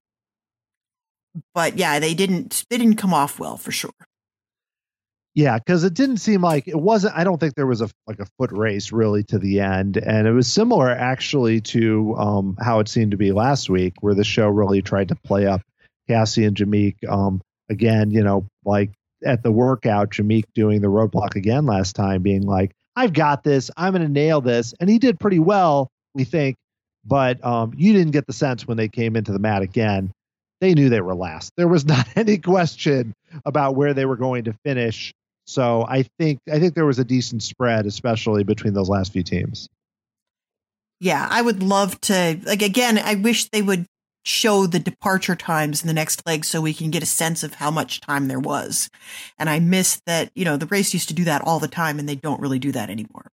but yeah, they didn't they didn't come off well for sure. Yeah, because it didn't seem like it wasn't. I don't think there was a like a foot race really to the end, and it was similar actually to um, how it seemed to be last week, where the show really tried to play up Cassie and Jameek. Um, again, you know, like at the workout, Jameek doing the roadblock again last time, being like, I've got this, I'm going to nail this. And he did pretty well, we think. But um, you didn't get the sense when they came into the mat again, they knew they were last. There was not any question about where they were going to finish. So I think I think there was a decent spread, especially between those last few teams. Yeah, I would love to like again, I wish they would show the departure times in the next leg so we can get a sense of how much time there was. And I miss that, you know, the race used to do that all the time and they don't really do that anymore.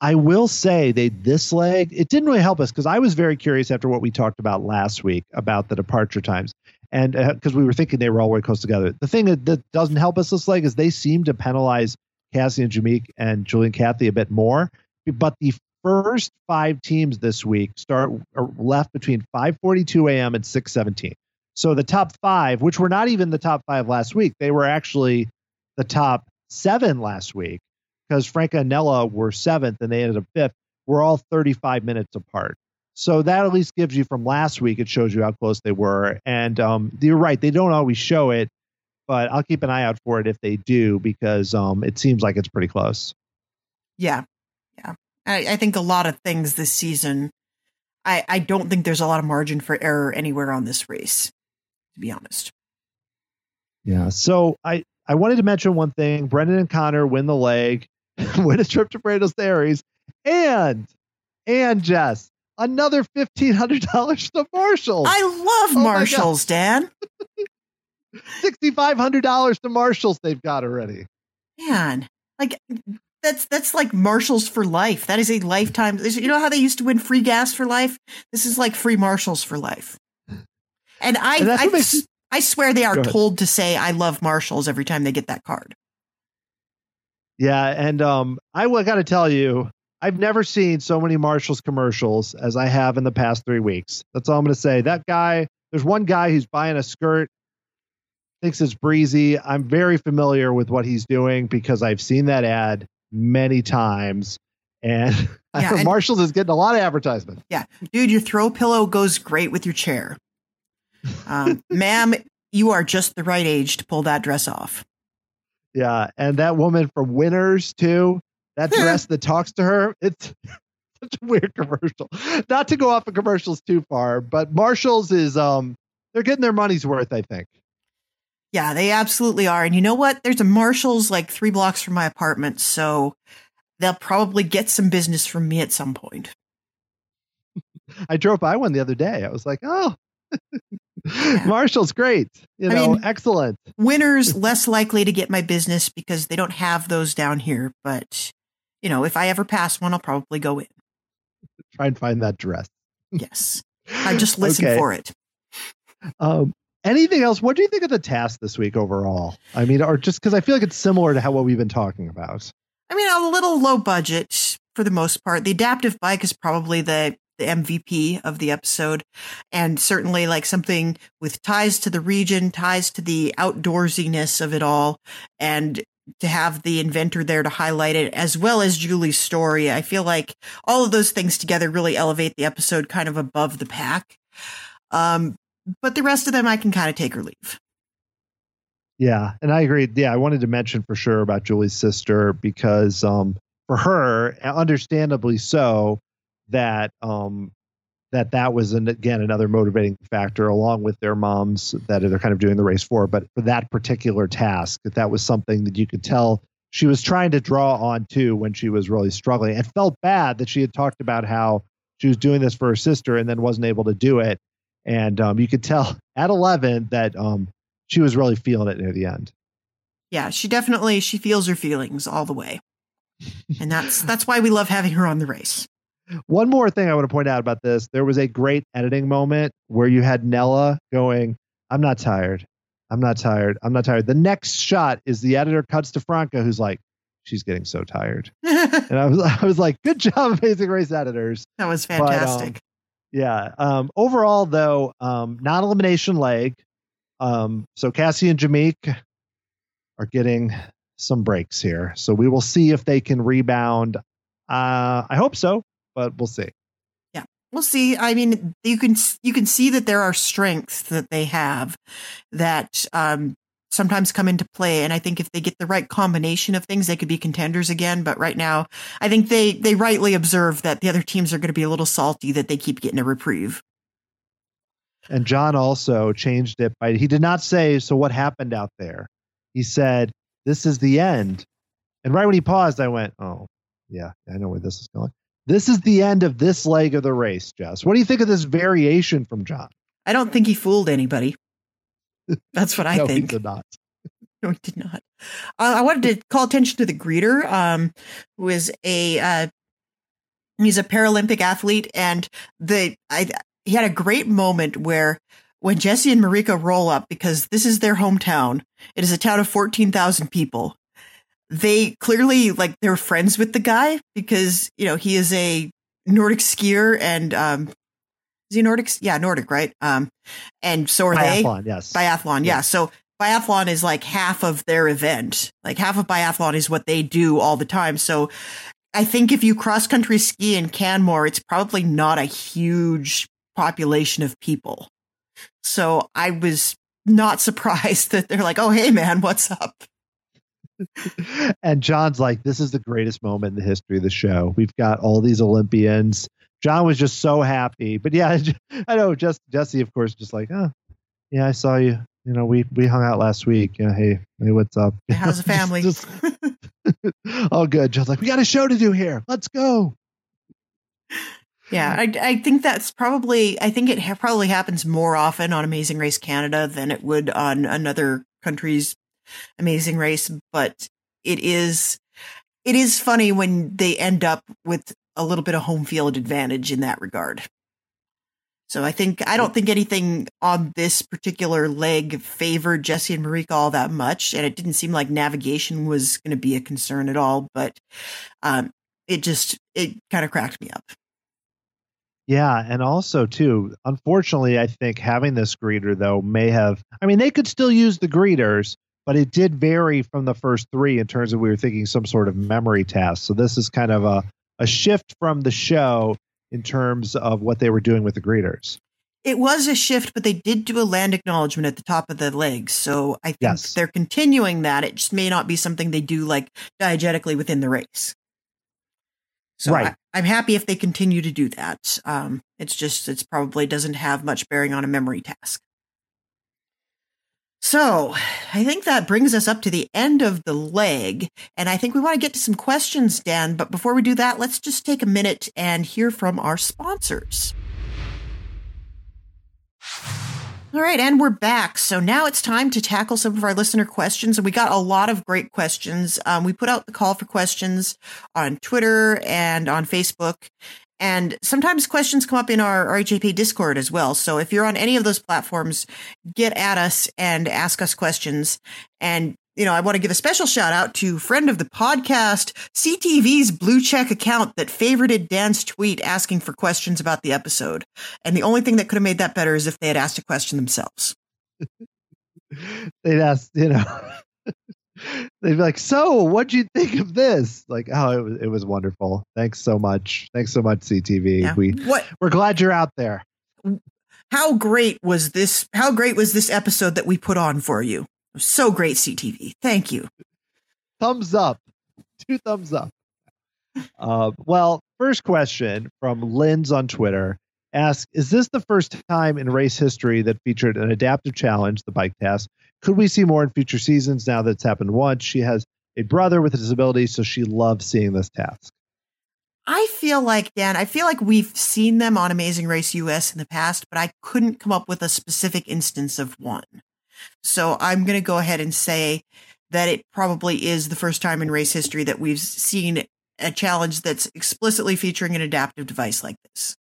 I will say they this leg it didn't really help us because I was very curious after what we talked about last week about the departure times, and because uh, we were thinking they were all way close together. The thing that, that doesn't help us this leg is they seem to penalize Cassie and Jameek and Julian Kathy a bit more, but the first five teams this week start left between 5:42 a.m. and 6:17. So the top five, which were not even the top five last week, they were actually the top seven last week because Franca and Nella were seventh and they ended up fifth. We're all 35 minutes apart. So that at least gives you from last week. It shows you how close they were. And um, you're right; they don't always show it, but I'll keep an eye out for it if they do because um, it seems like it's pretty close. Yeah, I, I think a lot of things this season, I, I don't think there's a lot of margin for error anywhere on this race, to be honest. Yeah. So I, I wanted to mention one thing. Brendan and Connor win the leg, win a trip to Buenos Aires, and and Jess, another fifteen hundred dollars to Marshalls. I love oh Marshalls, Dan. Sixty five hundred dollars to Marshalls they've got already. Man, like that's that's like Marshalls for life. That is a lifetime. You know how they used to win free gas for life? This is like free Marshalls for life. And I and I, makes, I swear they are told to say I love Marshalls every time they get that card. Yeah, and um, I got to tell you, I've never seen so many Marshalls commercials as I have in the past three weeks. That's all I'm going to say. That guy, there's one guy who's buying a skirt thinks it's breezy. I'm very familiar with what he's doing because I've seen that ad many times. And, yeah, and Marshalls is getting a lot of advertisement. Yeah. Dude, your throw pillow goes great with your chair. Um, ma'am, you are just the right age to pull that dress off. Yeah. And that woman from Winners, too, that dress that talks to her, it's such a weird commercial. Not to go off of commercials too far, but Marshalls is, um, they're getting their money's worth, I think. Yeah, they absolutely are. And you know what? There's a Marshall's like three blocks from my apartment, so they'll probably get some business from me at some point. I drove by one the other day. I was like, oh, yeah. Marshall's great. You know, I mean, excellent. Winners less likely to get my business because they don't have those down here. But, you know, if I ever pass one, I'll probably go in. Try and find that dress. yes. I just listen okay. for it. Um, Anything else? What do you think of the task this week overall? I mean, or just because I feel like it's similar to how what we've been talking about. I mean, a little low budget for the most part. The adaptive bike is probably the the MVP of the episode, and certainly like something with ties to the region, ties to the outdoorsiness of it all, and to have the inventor there to highlight it, as well as Julie's story. I feel like all of those things together really elevate the episode kind of above the pack. Um, but the rest of them I can kind of take or leave. Yeah, and I agree. Yeah, I wanted to mention for sure about Julie's sister because um, for her, understandably so, that um, that that was an, again another motivating factor along with their moms that they're kind of doing the race for. But for that particular task, that that was something that you could tell she was trying to draw on too when she was really struggling and felt bad that she had talked about how she was doing this for her sister and then wasn't able to do it. And um, you could tell at 11 that um, she was really feeling it near the end. Yeah, she definitely she feels her feelings all the way. And that's that's why we love having her on the race. One more thing I want to point out about this, there was a great editing moment where you had Nella going, "I'm not tired. I'm not tired. I'm not tired." The next shot is the editor cuts to Franca who's like, "She's getting so tired." and I was I was like, "Good job Amazing Race editors." That was fantastic. But, um, yeah. Um, overall, though, um, non elimination leg. Um, so Cassie and Jameek are getting some breaks here. So we will see if they can rebound. Uh, I hope so, but we'll see. Yeah, we'll see. I mean, you can you can see that there are strengths that they have that um, sometimes come into play. And I think if they get the right combination of things, they could be contenders again. But right now, I think they they rightly observe that the other teams are going to be a little salty that they keep getting a reprieve. And Jon also changed it by he did not say, so what happened out there? He said, This is the end. And right when he paused, I went, Oh, yeah, I know where this is going. This is the end of this leg of the race, Jess. What do you think of this variation from Jon? I don't think he fooled anybody. That's what I no, think. He did not. No, he did not. Uh, I wanted to call attention to the greeter, um, who is a uh, he's a Paralympic athlete, and the I he had a great moment where when Jesse and Marika roll up because this is their hometown. It is a town of fourteen thousand people. They clearly like they're friends with the guy because you know he is a Nordic skier and um, is he Nordic? Yeah, Nordic, right? Um, and so are biathlon, they. Yes, biathlon. Yeah. yeah. So biathlon is like half of their event. Like half of biathlon is what they do all the time. So I think if you cross country ski in Canmore, it's probably not a huge population of people. So I was not surprised that they're like, "Oh, hey, man, what's up?" And Jon's like, "This is the greatest moment in the history of the show. We've got all these Olympians Jon was just so happy. But yeah, I know just Jesse, of course, just like, oh, yeah, I saw you. You know, we we hung out last week. Yeah, hey, hey, what's up? How's the family? just, all good. Jon's like, we got a show to do here. Let's go. Yeah, I, I think that's probably, I think it ha- probably happens more often on Amazing Race Canada than it would on another country's Amazing Race, but it is, it is funny when they end up with a little bit of home field advantage in that regard. So I think I don't think anything on this particular leg favored Jesse and Marika all that much, and it didn't seem like navigation was going to be a concern at all. But um, it just it kind of cracked me up. Yeah, and also too, unfortunately, I think having this greeter though may have. I mean, they could still use the greeters, but it did vary from the first three in terms of we were thinking some sort of memory task. So this is kind of a a shift from the show in terms of what they were doing with the greeters. It was a shift, but they did do a land acknowledgement at the top of the legs. So I think yes. they're continuing that. It just may not be something they do like diegetically within the race. So right. I, am happy if they continue to do that. Um, it's just, it's probably doesn't have much bearing on a memory task. So I think that brings us up to the end of the leg. And I think we want to get to some questions, Dan. But before we do that, let's just take a minute and hear from our sponsors. All right, and we're back. So now it's time to tackle some of our listener questions. And we got a lot of great questions. Um, we put out the call for questions on Twitter and on Facebook. And sometimes questions come up in our RHAP Discord as well. So if you're on any of those platforms, get at us and ask us questions. And, you know, I want to give a special shout out to friend of the podcast, CTV's blue check account that favorited Dan's tweet asking for questions about the episode. And the only thing that could have made that better is if they had asked a question themselves. They'd ask, you know. they'd be like, "So, what'd you think of this?" Like, oh, it was it was wonderful. Thanks so much. Thanks so much, CTV. Yeah. We what? we're glad you're out there. how great was this? How great was this episode that we put on for you? So great, CTV. Thank you. Thumbs up. Two thumbs up. Uh, well, first question from Lynn's on Twitter asks Is this the first time in race history that featured an adaptive challenge, the bike task? Could we see more in future seasons now that it's happened once? She has a brother with a disability, so she loves seeing this task. I feel like, Dan, I feel like we've seen them on Amazing Race US in the past, but I couldn't come up with a specific instance of one. So I'm going to go ahead and say that it probably is the first time in race history that we've seen a challenge that's explicitly featuring an adaptive device like this.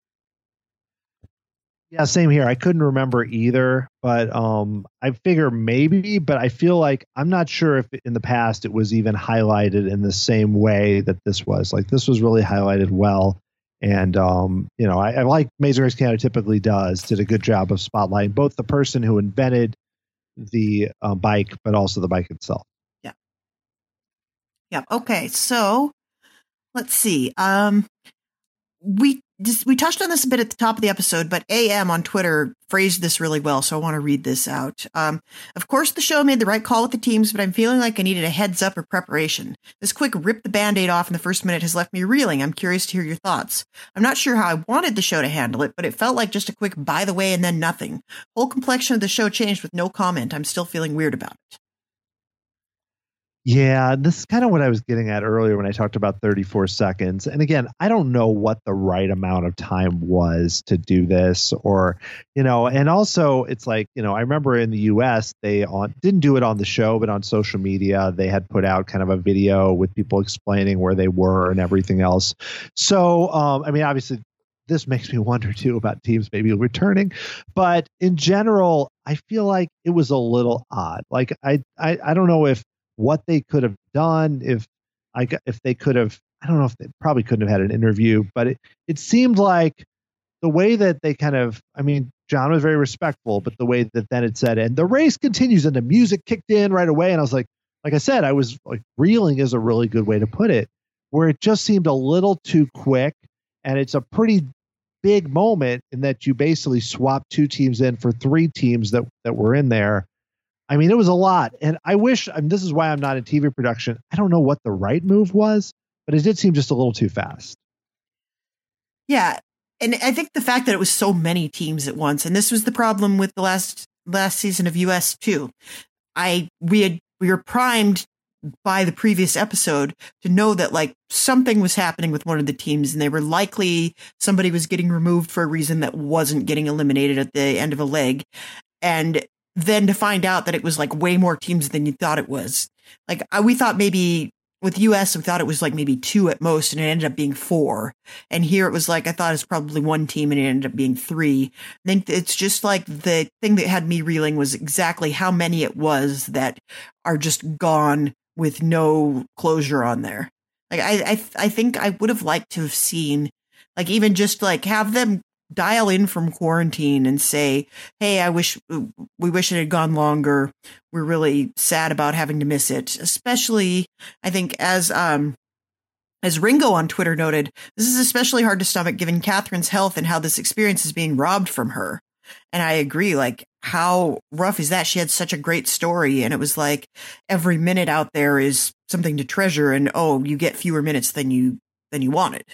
Yeah, same here. I couldn't remember either, but um, I figure maybe, but I feel like I'm not sure if in the past it was even highlighted in the same way that this was. Like this was really highlighted well, and um, you know, I, I like Amazing Race Canada typically does did a good job of spotlighting both the person who invented the uh, bike, but also the bike itself. Yeah. Yeah. Okay. So let's see. Um, we we touched on this a bit at the top of the episode, but AM on Twitter phrased this really well, so I want to read this out. Um, of course, the show made the right call with the teams, but I'm feeling like I needed a heads up or preparation. This quick rip the band-aid off in the first minute has left me reeling. I'm curious to hear your thoughts. I'm not sure how I wanted the show to handle it, but it felt like just a quick by the way and then nothing. Whole complexion of the show changed with no comment. I'm still feeling weird about it. Yeah, this is kind of what I was getting at earlier when I talked about 34 seconds. And again, I don't know what the right amount of time was to do this or, you know, and also it's like, you know, I remember in the US they on didn't do it on the show, but on social media they had put out kind of a video with people explaining where they were and everything else. So, um I mean, obviously this makes me wonder too about teams maybe returning, but in general, I feel like it was a little odd. Like I I I don't know if what they could have done if I if they could have I don't know if they probably couldn't have had an interview, but it it seemed like the way that they kind of I mean Jon was very respectful, but the way that then it said and the race continues and the music kicked in right away and I was like like I said I was like reeling is a really good way to put it where it just seemed a little too quick and it's a pretty big moment in that you basically swap two teams in for three teams that that were in there I mean, it was a lot. And I wish, I mean, this is why I'm not in TV production. I don't know what the right move was, but it did seem just a little too fast. Yeah. And I think the fact that it was so many teams at once, and this was the problem with the last last season of US too. I we had we were primed by the previous episode to know that like something was happening with one of the teams and they were likely somebody was getting removed for a reason that wasn't getting eliminated at the end of a leg. And then to find out that it was like way more teams than you thought it was. Like I, we thought maybe with US, we thought it was like maybe two at most, and it ended up being four. And here it was like I thought it was probably one team, and it ended up being three. then it's just like the thing that had me reeling was exactly how many it was that are just gone with no closure on there. Like I, I, I think I would have liked to have seen, like even just like have them dial in from quarantine and say, "Hey, I wish we wish it had gone longer. We're really sad about having to miss it." Especially, I think as um as Ringo on Twitter noted, this is especially hard to stomach given Catherine's health and how this experience is being robbed from her. And I agree, like, how rough is that? She had such a great story, and it was like every minute out there is something to treasure, and oh, you get fewer minutes than you than you wanted.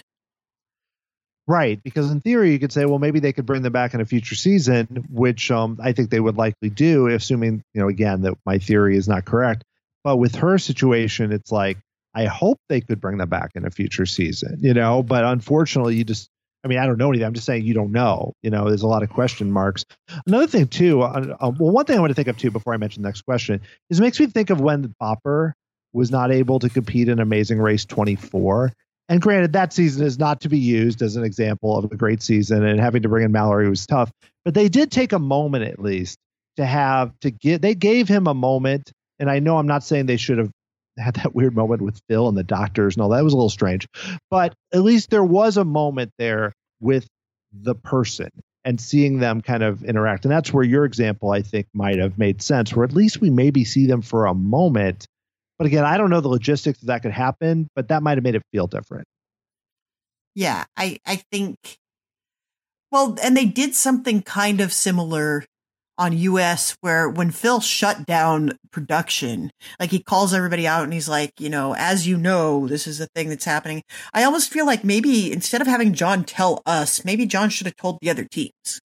Right, because in theory you could say, well, maybe they could bring them back in a future season, which um, I think they would likely do, assuming you know again that my theory is not correct. But with her situation, it's like I hope they could bring them back in a future season, you know. But unfortunately, you just, I mean, I don't know anything. I'm just saying you don't know. You know, there's a lot of question marks. Another thing too, uh, uh, well, one thing I want to think of too before I mention the next question is it makes me think of when Bopper was not able to compete in Amazing Race 24 and granted, that season is not to be used as an example of a great season, and having to bring in Mallory was tough. But they did take a moment at least to have to get. They gave him a moment, and I know I'm not saying they should have had that weird moment with Phil and the doctors and all that was a little strange, but at least there was a moment there with the person and seeing them kind of interact. And that's where your example, I think, might have made sense, where at least we maybe see them for a moment but again, I don't know the logistics that, that could happen, but that might have made it feel different. Yeah, I I think Well, and they did something kind of similar on US where when Phil shut down production, like he calls everybody out and he's like, you know, as you know, this is the thing that's happening. I almost feel like maybe instead of having Jon tell us, maybe Jon should have told the other teams.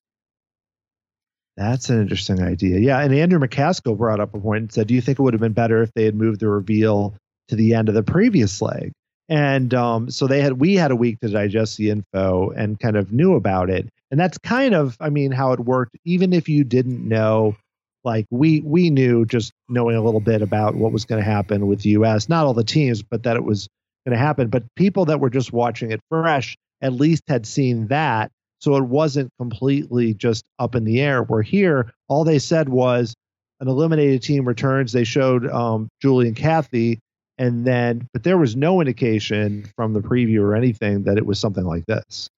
That's an interesting idea. Yeah. And Andrew McCaskill brought up a point and said, Do you think it would have been better if they had moved the reveal to the end of the previous leg? And um, so they had we had a week to digest the info and kind of knew about it. And that's kind of, I mean, how it worked, even if you didn't know, like we we knew just knowing a little bit about what was going to happen with the US, not all the teams, but that it was going to happen. But people that were just watching it fresh at least had seen that so it wasn't completely just up in the air. Where here, all they said was an eliminated team returns. They showed um, Julie and Kathy, and then, but there was no indication from the preview or anything that it was something like this.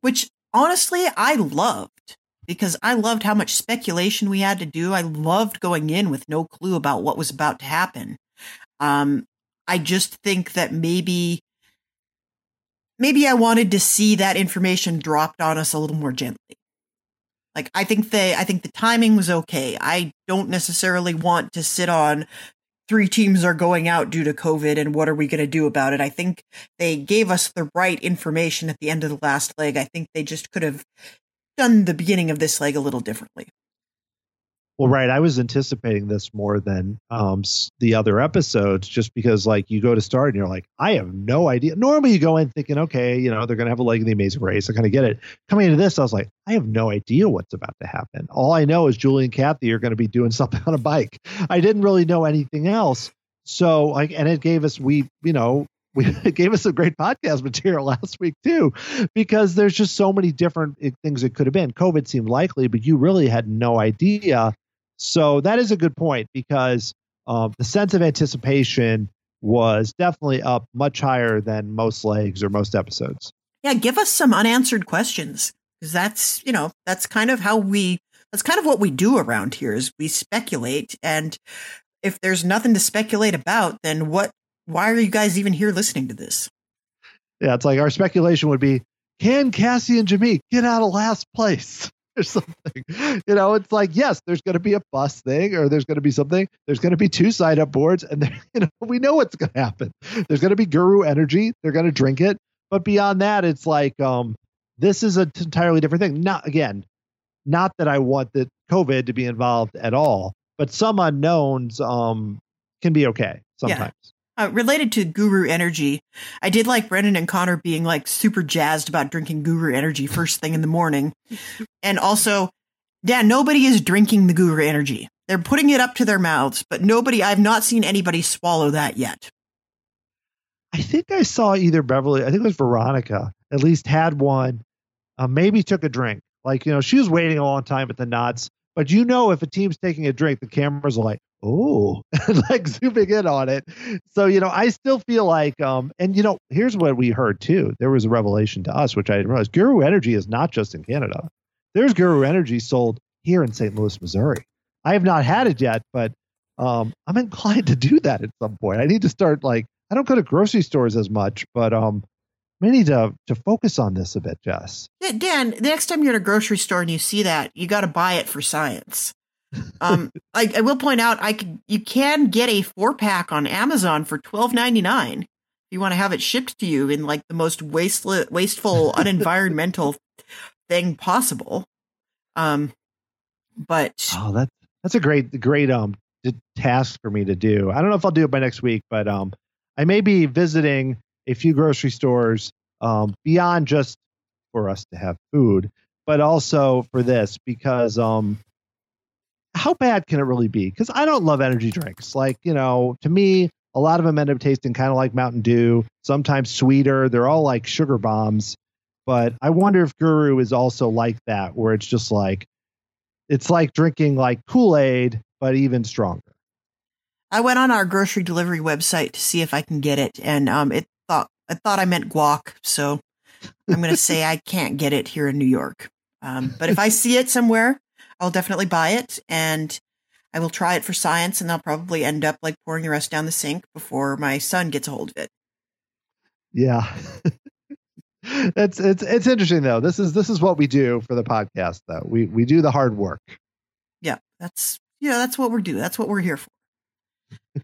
Which honestly, I loved because I loved how much speculation we had to do. I loved going in with no clue about what was about to happen. Um, I just think that maybe maybe I wanted to see that information dropped on us a little more gently. Like I think they I think the timing was okay. I don't necessarily want to sit on three teams are going out due to COVID and what are we going to do about it? I think they gave us the right information at the end of the last leg. I think they just could have done the beginning of this leg a little differently. Well, right. I was anticipating this more than um, the other episodes, just because like you go to start and you're like, I have no idea. Normally, you go in thinking, okay, you know, they're going to have a leg in the Amazing Race. I kind of get it. Coming into this, I was like, I have no idea what's about to happen. All I know is Julie and Kathy are going to be doing something on a bike. I didn't really know anything else. So, like, and it gave us we, you know, we gave us some great podcast material last week too, because there's just so many different eh, things it could have been. COVID seemed likely, but you really had no idea so that is a good point because um, the sense of anticipation was definitely up much higher than most legs or most episodes. Yeah, give us some unanswered questions because that's you know that's kind of how we that's kind of what we do around here is we speculate and if there's nothing to speculate about then what why are you guys even here listening to this yeah it's like our speculation would be can cassie and Jameek get out of last place or something. You know, it's like, yes, there's going to be a bus thing or there's going to be something. There's going to be two side up boards and you know, we know what's going to happen. There's going to be guru energy. They're going to drink it. But beyond that, it's like, um, this is an entirely different thing. Not again, not that I want the COVID to be involved at all, but some unknowns um, can be okay sometimes. Yeah. Uh, related to Guru Energy, I did like Brendan and Connor being like super jazzed about drinking Guru Energy first thing in the morning. and also, Dan, nobody is drinking the Guru Energy. They're putting it up to their mouths, but nobody, I've not seen anybody swallow that yet. I think I saw either Beverly, I think it was Veronica, at least had one, uh, maybe took a drink. Like, you know, she was waiting a long time at the nuts. But you know, if a team's taking a drink, the cameras are like, oh, like zooming in on it. So, you know, I still feel like, um, and you know, here's what we heard too. There was a revelation to us, which I didn't realize. Guru Energy is not just in Canada. There's Guru Energy sold here in St. Louis, Missouri. I have not had it yet, but um, I'm inclined to do that at some point. I need to start like I don't go to grocery stores as much, but um, we need to to focus on this a bit, Jess. Yeah, Dan, the next time you're in a grocery store and you see that, you got to buy it for science. Um, I, I, will point out, I could, you can get a four pack on Amazon for twelve ninety nine. If you want to have it shipped to you in like the most wasteful, wasteful, unenvironmental thing possible. Um, but oh, that's that's a great, great um task for me to do. I don't know if I'll do it by next week, but um, I may be visiting a few grocery stores um, beyond just for us to have food, but also for this because um, how bad can it really be? Because I don't love energy drinks. Like you know, to me, a lot of them end up tasting kind of like Mountain Dew, sometimes sweeter. They're all like sugar bombs. But I wonder if Guru is also like that, where it's just like it's like drinking like Kool Aid, but even stronger. I went on our grocery delivery website to see if I can get it, and um, it thought I thought I meant guac, so I'm going to say I can't get it here in New York. Um, but if I see it somewhere, I'll definitely buy it, and I will try it for science, and I'll probably end up like pouring the rest down the sink before my son gets a hold of it. Yeah. it's it's it's interesting though. This is this is what we do for the podcast though. We we do the hard work. Yeah, that's yeah, that's what we're doing. That's what we're here for.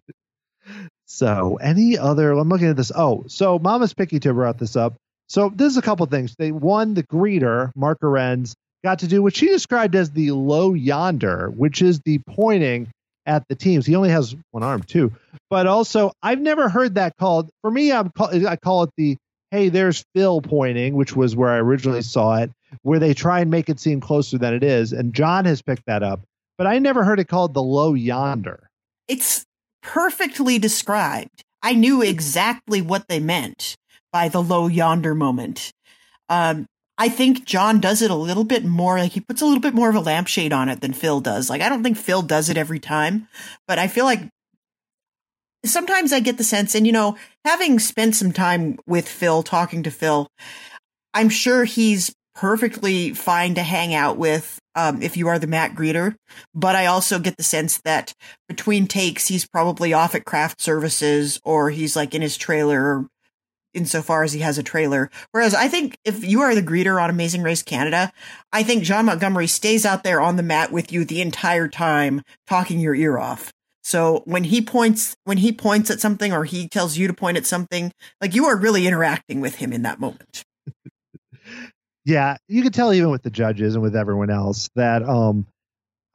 So, any other? I'm looking at this. Oh, so Mama's Picky to brought this up. So, there's a couple things. They one, the greeter, Mark Arends, got to do what she described as the low yonder, which is the pointing at the teams. He only has one arm too, but also I've never heard that called. For me, I'm call, I call it the hey, there's Phil pointing, which was where I originally saw it, where they try and make it seem closer than it is, and Jon has picked that up. But I never heard it called the low yonder. It's perfectly described. I knew exactly what they meant by the low yonder moment. Um, I think Jon does it a little bit more, like he puts a little bit more of a lampshade on it than Phil does. Like, I don't think Phil does it every time, but I feel like sometimes I get the sense, and you know, having spent some time with Phil, talking to Phil, I'm sure he's perfectly fine to hang out with um, if you are the Matt Greeter. But I also get the sense that between takes, he's probably off at craft services or he's like in his trailer insofar as he has a trailer. Whereas I think if you are the greeter on Amazing Race Canada, I think Jon Montgomery stays out there on the mat with you the entire time, talking your ear off. So when he points when he points at something or he tells you to point at something, like you are really interacting with him in that moment. yeah, you can tell even with the judges and with everyone else that um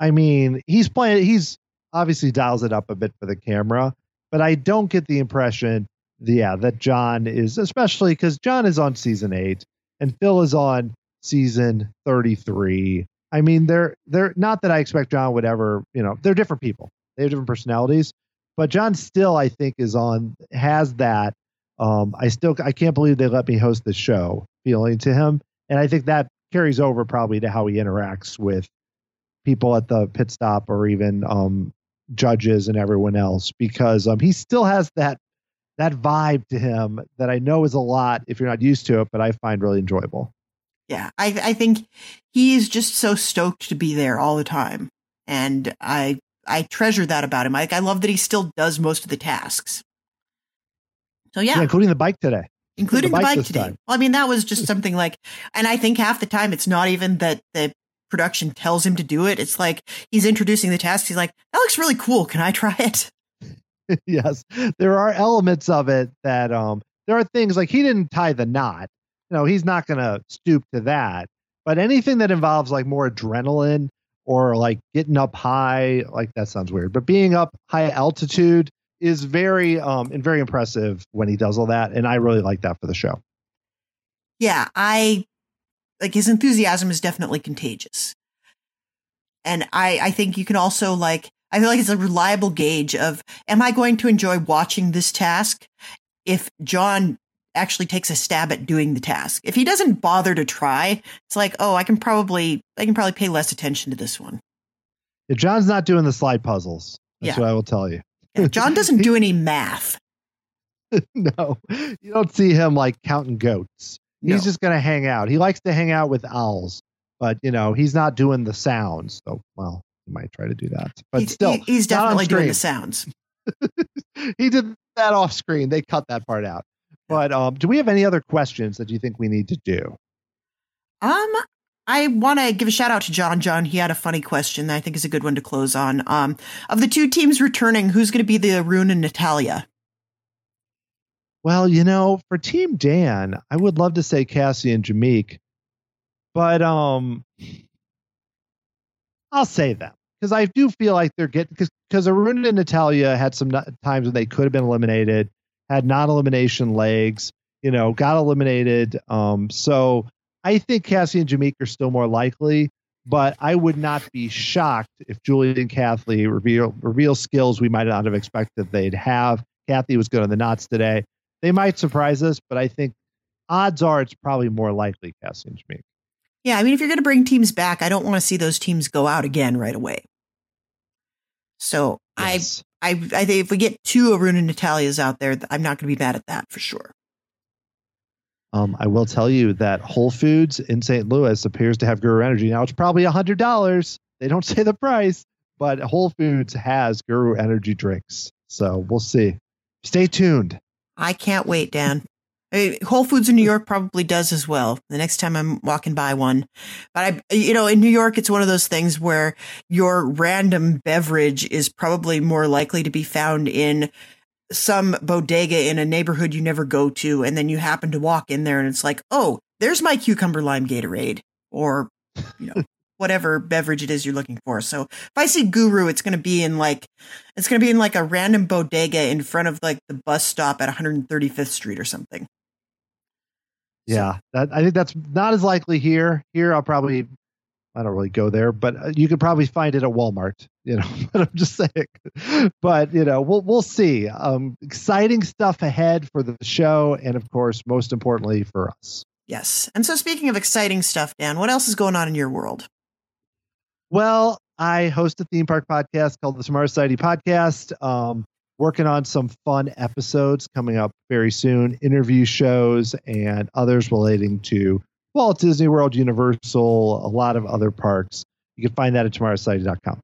I mean, he's playing he's obviously dials it up a bit for the camera, but I don't get the impression yeah, that Jon is especially because Jon is on season eight and Phil is on season 33. I mean, they're they're not that I expect Jon would ever, you know, they're different people. They have different personalities, but Jon still, I think, is on has that. Um, I still I can't believe they let me host the show feeling to him, and I think that carries over probably to how he interacts with people at the pit stop or even um, judges and everyone else because um, he still has that that vibe to him that I know is a lot if you're not used to it, but I find really enjoyable. Yeah, I, I think he is just so stoked to be there all the time, and I I treasure that about him. Like I love that he still does most of the tasks. So yeah, yeah including the bike today. Including the bike, the bike today. Time. Well, I mean, that was just something like, and I think half the time it's not even that the production tells him to do it. It's like he's introducing the task. He's like, that looks really cool. Can I try it? yes, there are elements of it that um there are things like he didn't tie the knot. You know, he's not going to stoop to that. But anything that involves like more adrenaline or like getting up high, like that sounds weird, but being up high altitude is very um and very impressive when he does all that and I really like that for the show. Yeah, I like his enthusiasm is definitely contagious. And I I think you can also like I feel like it's a reliable gauge of am I going to enjoy watching this task if Jon actually takes a stab at doing the task. If he doesn't bother to try, it's like, oh, I can probably I can probably pay less attention to this one. If Jon's not doing the slide puzzles. That's yeah. what I will tell you. Yeah, John doesn't do any math. no. You don't see him like counting goats. He's no. just going to hang out. He likes to hang out with owls, but you know, he's not doing the sounds. So, well, might try to do that. But he's, still, he's definitely doing the sounds. he did that off screen. They cut that part out. But um, do we have any other questions that you think we need to do? Um, I want to give a shout out to John. John, he had a funny question that I think is a good one to close on. Um, of the two teams returning, who's going to be the Arun and Natalya? Well, you know, for Team Dan, I would love to say Cassie and Jameek, but um, I'll say them because I do feel like they're getting because because Arun and Natalya had some times when they could have been eliminated, had non-elimination legs, you know, got eliminated. Um, so I think Cassie and Jameek are still more likely, but I would not be shocked if Julie and Kathy reveal reveal skills we might not have expected they'd have. Kathy was good on the knots today. They might surprise us, but I think odds are it's probably more likely Cassie and Jameek. Yeah, I mean, if you're going to bring teams back, I don't want to see those teams go out again right away. So yes. I, I, I think if we get two Arun and Natalya's out there, I'm not going to be mad at that for sure. Um, I will tell you that Whole Foods in St. Louis appears to have Guru Energy now. It's probably a hundred dollars. They don't say the price, but Whole Foods has Guru Energy drinks. So we'll see. Stay tuned. I can't wait, Dan. I Whole Foods in New York probably does as well. The next time I'm walking by one, but I, you know, in New York, it's one of those things where your random beverage is probably more likely to be found in some bodega in a neighborhood you never go to, and then you happen to walk in there, and it's like, oh, there's my cucumber lime Gatorade, or you know. whatever beverage it is you're looking for. So if I see Guru, it's going to be in like, it's going to be in like a random bodega in front of like the bus stop at 135th Street or something. Yeah, that, I think that's not as likely here. Here, I'll probably, I don't really go there, but uh, you could probably find it at Walmart. You know, but I'm just saying. But you know, we'll we'll see. Um, exciting stuff ahead for the show, and of course, most importantly for us. Yes. And so, speaking of exciting stuff, Dan, what else is going on in your world? Well, I host a theme park podcast called the Smart Society Podcast. Um, working on some fun episodes coming up very soon, interview shows and others relating to Walt Disney World, Universal, a lot of other parks. You can find that at tomorrowsociety.com.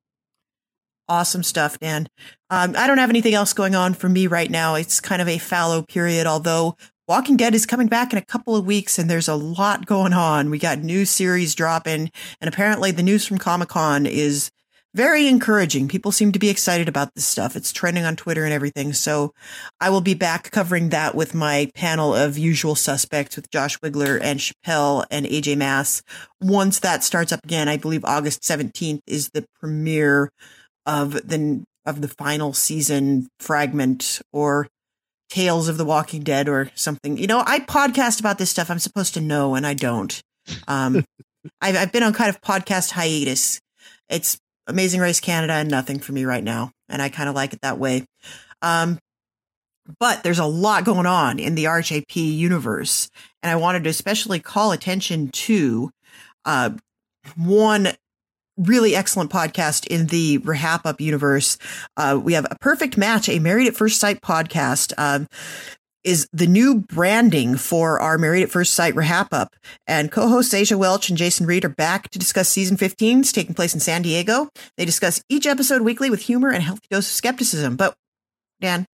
Awesome stuff, Dan. Um, I don't have anything else going on for me right now. It's kind of a fallow period, although Walking Dead is coming back in a couple of weeks and there's a lot going on. We got new series dropping and apparently the news from Comic Con is very encouraging. People seem to be excited about this stuff. It's trending on Twitter and everything. So I will be back covering that with my panel of usual suspects with Josh Wigler and Chappelle and AJ Mass. Once that starts up again, I believe August 17th is the premiere of the of the final season fragment or Tales of the Walking Dead or something. You know, I podcast about this stuff. I'm supposed to know and I don't. Um, I've, I've been on kind of podcast hiatus. It's Amazing Race Canada and nothing for me right now. And I kind of like it that way. Um, but there's a lot going on in the RHAP universe. And I wanted to especially call attention to uh, one really excellent podcast in the RHAP Up universe. Uh, we have a perfect match, a Married at First Sight podcast. Um, is the new branding for our Married at First Sight RHAP Up. And co-hosts Asia Welch and Jason Reed are back to discuss season 15. It's taking place in San Diego. They discuss each episode weekly with humor and a healthy dose of skepticism. But Dan,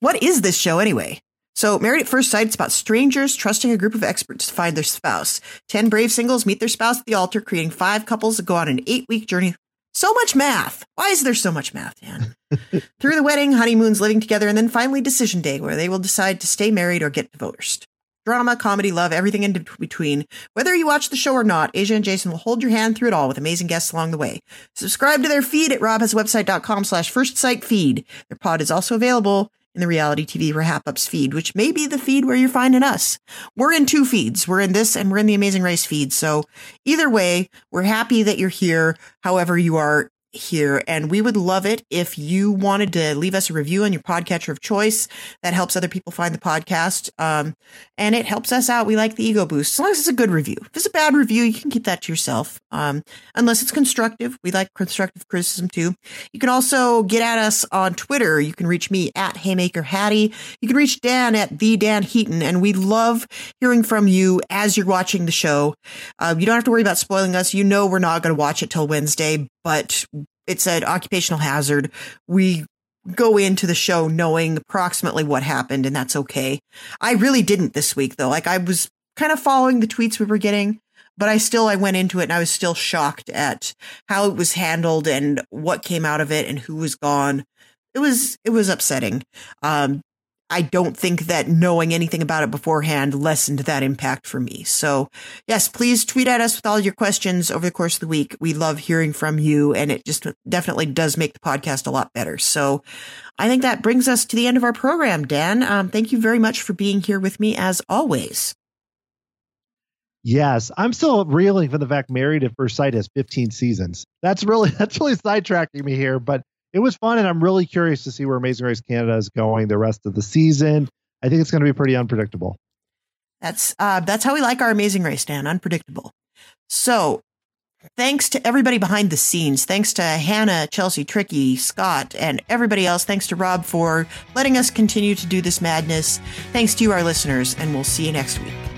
what is this show anyway? So, Married at First Sight, it's about strangers trusting a group of experts to find their spouse. Ten brave singles meet their spouse at the altar, creating five couples that go on an eight week journey. So much math. Why is there so much math, Dan? Through the wedding, honeymoons, living together, and then finally decision day, where they will decide to stay married or get divorced. Drama, comedy, love, everything in between. Whether you watch the show or not, Asia and Jason will hold your hand through it all with amazing guests along the way. Subscribe to their feed at robhaswebsite.com slash first sight feed. Their pod is also available in the reality TV RHAP Ups feed, which may be the feed where you're finding us. We're in two feeds. We're in this and we're in the Amazing Race feed. So either way, we're happy that you're here. However, you are here and we would love it if you wanted to leave us a review on your podcatcher of choice. That helps other people find the podcast um, and it helps us out. We like the ego boost. As long as it's a good review. If it's a bad review you can keep that to yourself um, unless it's constructive. We like constructive criticism too. You can also get at us on twitter. You can reach me at haymaker hattie you can reach dan at the dan heaton and we love hearing from you as you're watching the show. Uh, you don't have to worry about spoiling us. You know we're not going to watch it till wednesday but it said occupational hazard. We go into the show knowing approximately what happened, and that's okay. I really didn't this week though. Like I was kind of following the tweets we were getting, but I still I went into it and I was still shocked at how it was handled and what came out of it and who was gone. It was it was upsetting. Um, I don't think that knowing anything about it beforehand lessened that impact for me. So yes, please tweet at us with all your questions over the course of the week. We love hearing from you and it just definitely does make the podcast a lot better. So I think that brings us to the end of our program, Dan. Um, thank you very much for being here with me as always. Yes, I'm still reeling from the fact Married at First Sight has 15 seasons. That's really that's really sidetracking me here, but it was fun, and I'm really curious to see where Amazing Race Canada is going the rest of the season. I think it's going to be pretty unpredictable. That's uh, that's how we like our Amazing Race, Dan. Unpredictable. So, thanks to everybody behind the scenes. Thanks to Hannah, Chelsea, Tricky, Scott, and everybody else. Thanks to Rob for letting us continue to do this madness. Thanks to you, our listeners, and we'll see you next week.